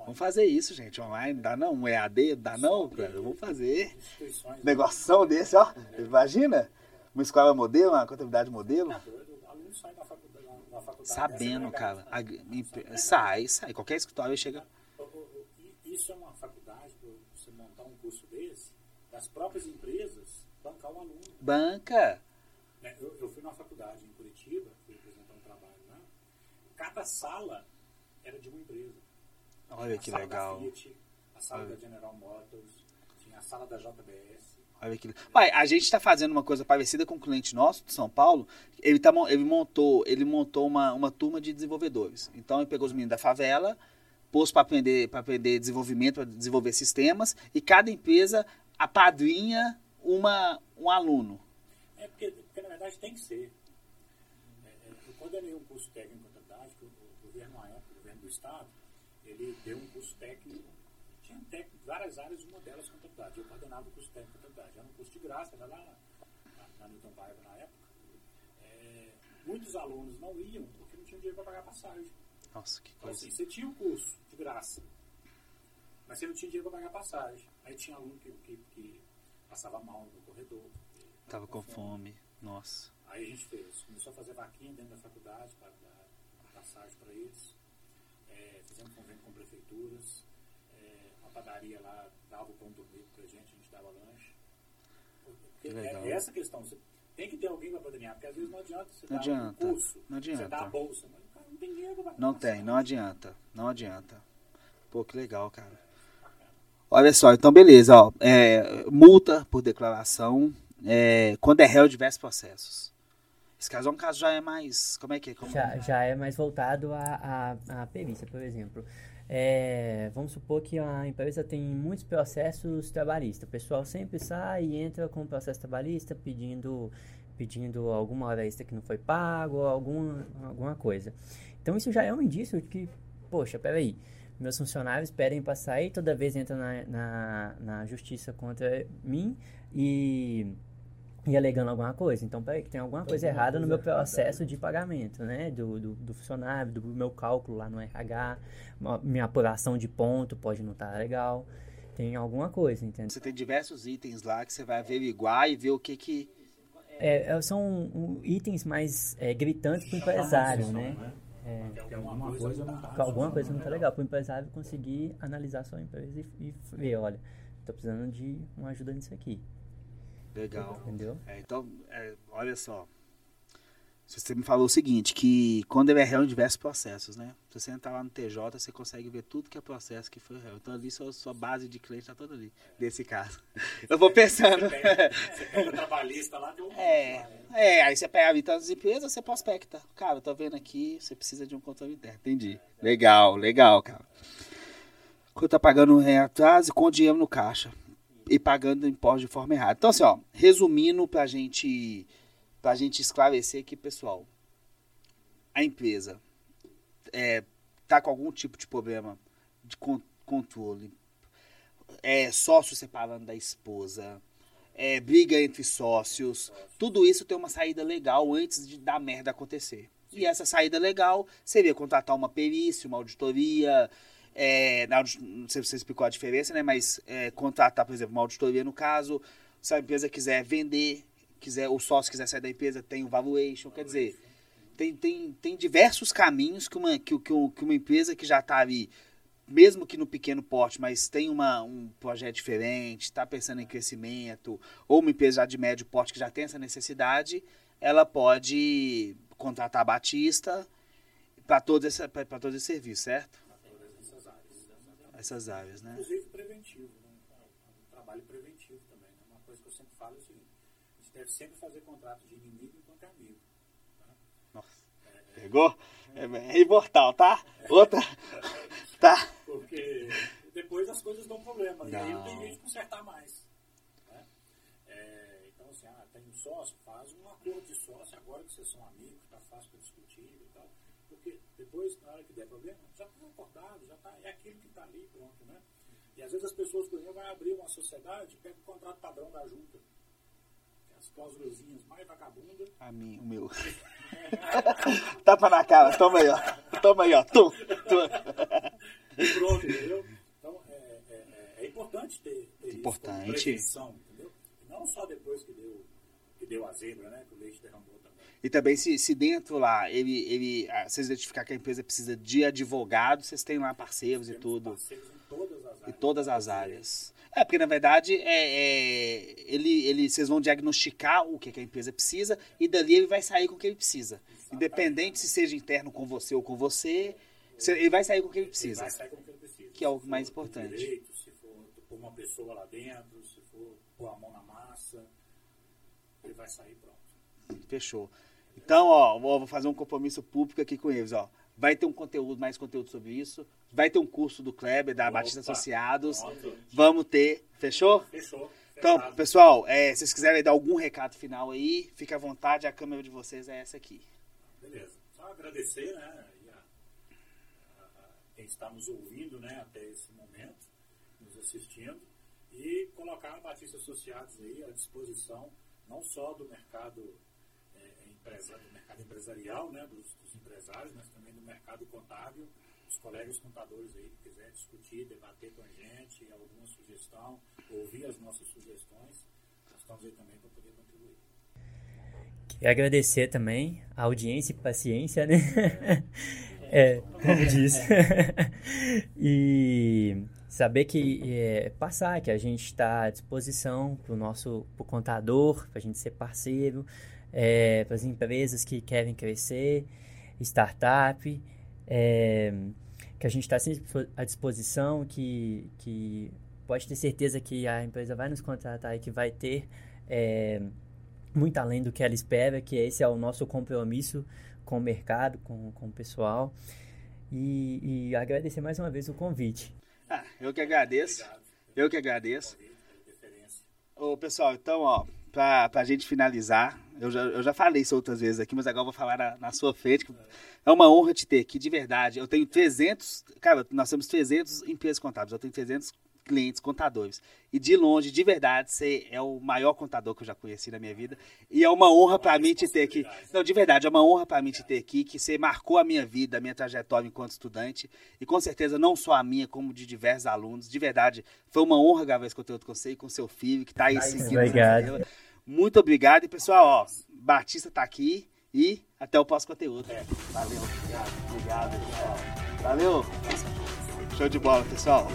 Vamos fazer isso, gente, online. Dá não? Um EAD? Dá não, cara? Vamos fazer. Negoção desse, ó. Imagina? Uma escola modelo, uma contabilidade modelo. Sabendo, cara. Sai, sai. Qualquer escritório chega. Isso é uma faculdade, para você montar um curso desse, das próprias empresas bancar o aluno. Banca. Né, eu, eu fui na faculdade em Curitiba, fui apresentar um trabalho lá. Cada sala era de uma empresa. Olha que legal. Fiat, a sala Olha. da General Motors, a sala da JBS. Olha que... Pai, a gente está fazendo uma coisa parecida com um cliente nosso de São Paulo. Ele, tá, ele montou, ele montou uma, uma turma de desenvolvedores. Então ele pegou os meninos da favela, pôs para aprender, aprender desenvolvimento, para desenvolver sistemas, e cada empresa apadrinha uma, um aluno. É porque, porque na verdade tem que ser. É, é, quando eu dei um curso técnico em contabilidade, o governo na época, o governo do estado, ele deu um curso técnico, tinha técnico, várias áreas, uma delas contabilidade. Eu coordenava o curso técnico de contabilidade. Era um curso de graça, era lá na, na, Newton Paiva na época. É, muitos alunos não iam porque não tinham dinheiro para pagar passagem. Nossa, que então, coisa. Então, assim, você tinha o curso de graça, mas você não tinha dinheiro para pagar passagem. Aí tinha aluno que, que, que passava mal no corredor. Tava com fome. fome. Nossa. Aí a gente fez, começou a fazer vaquinha dentro da faculdade para dar passagem para eles fizemos convênio com prefeituras, é, a padaria lá dava o pão dormido pra gente, a gente dava lanche. Porque é, é essa questão, você tem que ter alguém para padrinhar, porque às vezes não adianta você não dar adianta, um curso, não adianta. você dá a bolsa, mas o cara não tem dinheiro pra Não tem, não adianta, não adianta. Pô, que legal, cara. Olha só, então beleza, ó, é, multa por declaração, é, quando é réu diversos processos. Esse caso é um caso já é mais. Como é que é? Como... Já, já é mais voltado à, à, à perícia, por exemplo. É, vamos supor que a empresa tem muitos processos trabalhistas. O pessoal sempre sai e entra com o processo trabalhista pedindo, pedindo alguma hora extra que não foi pago, alguma, alguma coisa. Então isso já é um indício de que, poxa, peraí, meus funcionários pedem para sair, toda vez entra na, na, na justiça contra mim e e alegando alguma coisa. Então, peraí, que tem alguma coisa tem errada coisa no meu processo de pagamento, né? Do, do, do, funcionário, do meu cálculo lá no RH, minha apuração de ponto pode não estar tá legal. Tem alguma coisa, entendeu? Você tem diversos itens lá que você vai averiguar e ver o que que... É, é são um, itens mais é, gritantes para o empresário, né? né? É, tem alguma coisa, não tá, alguma coisa não está legal. Para o empresário conseguir analisar a sua empresa e, e ver, olha, estou precisando de uma ajuda nisso aqui. Legal. Entendeu? É, então, é, olha só. Você me falou o seguinte, que quando ele é réu em diversos processos, né? Se você entrar lá no TJ, você consegue ver tudo que é processo que foi réu. Então ali sua, sua base de cliente está toda ali, desse caso. Eu vou pensando. Você pega, você pega o trabalhista lá, tem um é, é, aí você pega a vida das empresas, você prospecta. Cara, eu tô vendo aqui, você precisa de um controle interno. Entendi. Legal, legal, cara. Quando tá pagando um atraso com dinheiro no caixa e pagando imposto de forma errada. Então, assim, ó, resumindo pra gente, pra gente esclarecer aqui, pessoal. a empresa é, tá com algum tipo de problema de con controle, é, sócio separando da esposa, é, briga entre sócios, tudo isso tem uma saída legal antes de dar merda acontecer. E essa saída legal seria contratar uma perícia, uma auditoria, é, não sei se você explicou a diferença, né? Mas é, contratar, por exemplo, uma auditoria no caso, se a empresa quiser vender, quiser, o sócio quiser sair da empresa, tem o valuation, quer dizer, tem, tem, tem diversos caminhos que uma, que, que, que uma empresa que já está ali, mesmo que no pequeno porte, mas tem uma, um projeto diferente, está pensando em crescimento, ou uma empresa já de médio porte que já tem essa necessidade, ela pode contratar a Batista para todos, esse, todos esses serviços, certo? Essas áreas. Né? Inclusive preventivo, né? um trabalho preventivo também. Né? Uma coisa que eu sempre falo é o seguinte, a gente deve sempre fazer contrato de inimigo enquanto é amigo. Pegou? É, é imortal, tá? Outra. Tá. Porque depois as coisas dão problema. Não. E aí não tem jeito de consertar mais. Né? É, então, assim, ah, tem um sócio, faz um acordo de sócio, agora que vocês são amigos, tá fácil para discutir e tal. Porque depois, na hora que der problema, já está acordado, já tá, é aquilo que está ali, pronto, né? E às vezes as pessoas, por exemplo, vão abrir uma sociedade, pega o contrato padrão da junta as cláusulazinhas mais vagabundas. A mim, o meu. Tapa na cara, toma aí, ó. Toma aí, ó. Tum, tum. Pronto, entendeu? Então, é, é, é, é importante ter, ter importante. isso prevenção, entendeu? Não só depois que deu, que deu a zebra, né? Que o leite derramou. E também, se, se dentro lá, ele, ele, ah, vocês identificar que a empresa precisa de advogado, vocês têm lá parceiros e tudo. Parceiros em todas as áreas. Em todas as áreas. É, porque na verdade é, é, ele, ele, vocês vão diagnosticar o que, que, a empresa precisa e dali ele vai sair com o que ele precisa. Exatamente. Independente se seja interno com você ou com você, ele vai sair com o que ele precisa. Ele vai sair com o que ele precisa. Que é o mais importante. Direito, se for pôr uma pessoa lá dentro, se for pôr a mão na massa, ele vai sair pronto. Fechou. Então, ó, vou fazer um compromisso público aqui com eles, ó. Vai ter um conteúdo, mais conteúdo sobre isso. Vai ter um curso do Kleber, da Opa, Batista Associados. Pronto. Vamos ter. Fechou? Fechou. Então, pessoal, é, se vocês quiserem dar algum recado final aí, fique à vontade, a câmera de vocês é essa aqui. Beleza. Só agradecer, né, quem está nos ouvindo, né, até esse momento, nos assistindo, e colocar a Batista Associados aí à disposição, não só do mercado, empresa, do mercado empresarial, né, dos, dos empresários, mas também do mercado contábil, os colegas contadores aí que quiserem discutir, debater com a gente, alguma sugestão, ouvir as nossas sugestões, nós estamos aí também para poder contribuir. Queria agradecer também a audiência e paciência, né? É, como disse. e saber que é, passar, que a gente está à disposição para o nosso pro contador, para a gente ser parceiro, é, para as empresas que querem crescer, startup é, que a gente está sempre à disposição, que, que pode ter certeza que a empresa vai nos contratar e que vai ter é, muito além do que ela espera, que esse é o nosso compromisso com o mercado, com, com o pessoal. E, e agradecer mais uma vez o convite. Ah, eu que agradeço. Eu que agradeço. Ô, pessoal, então, ó, pra, pra gente finalizar, eu já, eu já falei isso outras vezes aqui, mas agora eu vou falar na, na sua frente. É uma honra te ter aqui, de verdade. Eu tenho 300, cara, nós temos 300 empresas contábeis, eu tenho 300 clientes contadores. E de longe, de verdade, você é o maior contador que eu já conheci na minha vida. E é uma honra para mim te ter aqui. Não, de verdade, é uma honra para mim te ter aqui, que você marcou a minha vida, a minha trajetória enquanto estudante. E com certeza, não só a minha, como de diversos alunos. De verdade, foi uma honra gravar esse conteúdo com você e com seu filho, que está aí seguindo. Obrigado. Muito obrigado. E pessoal, ó, Batista está aqui e até o próximo conteúdo. É. Valeu. Obrigado. Obrigado, pessoal. Valeu. Show de bola, pessoal.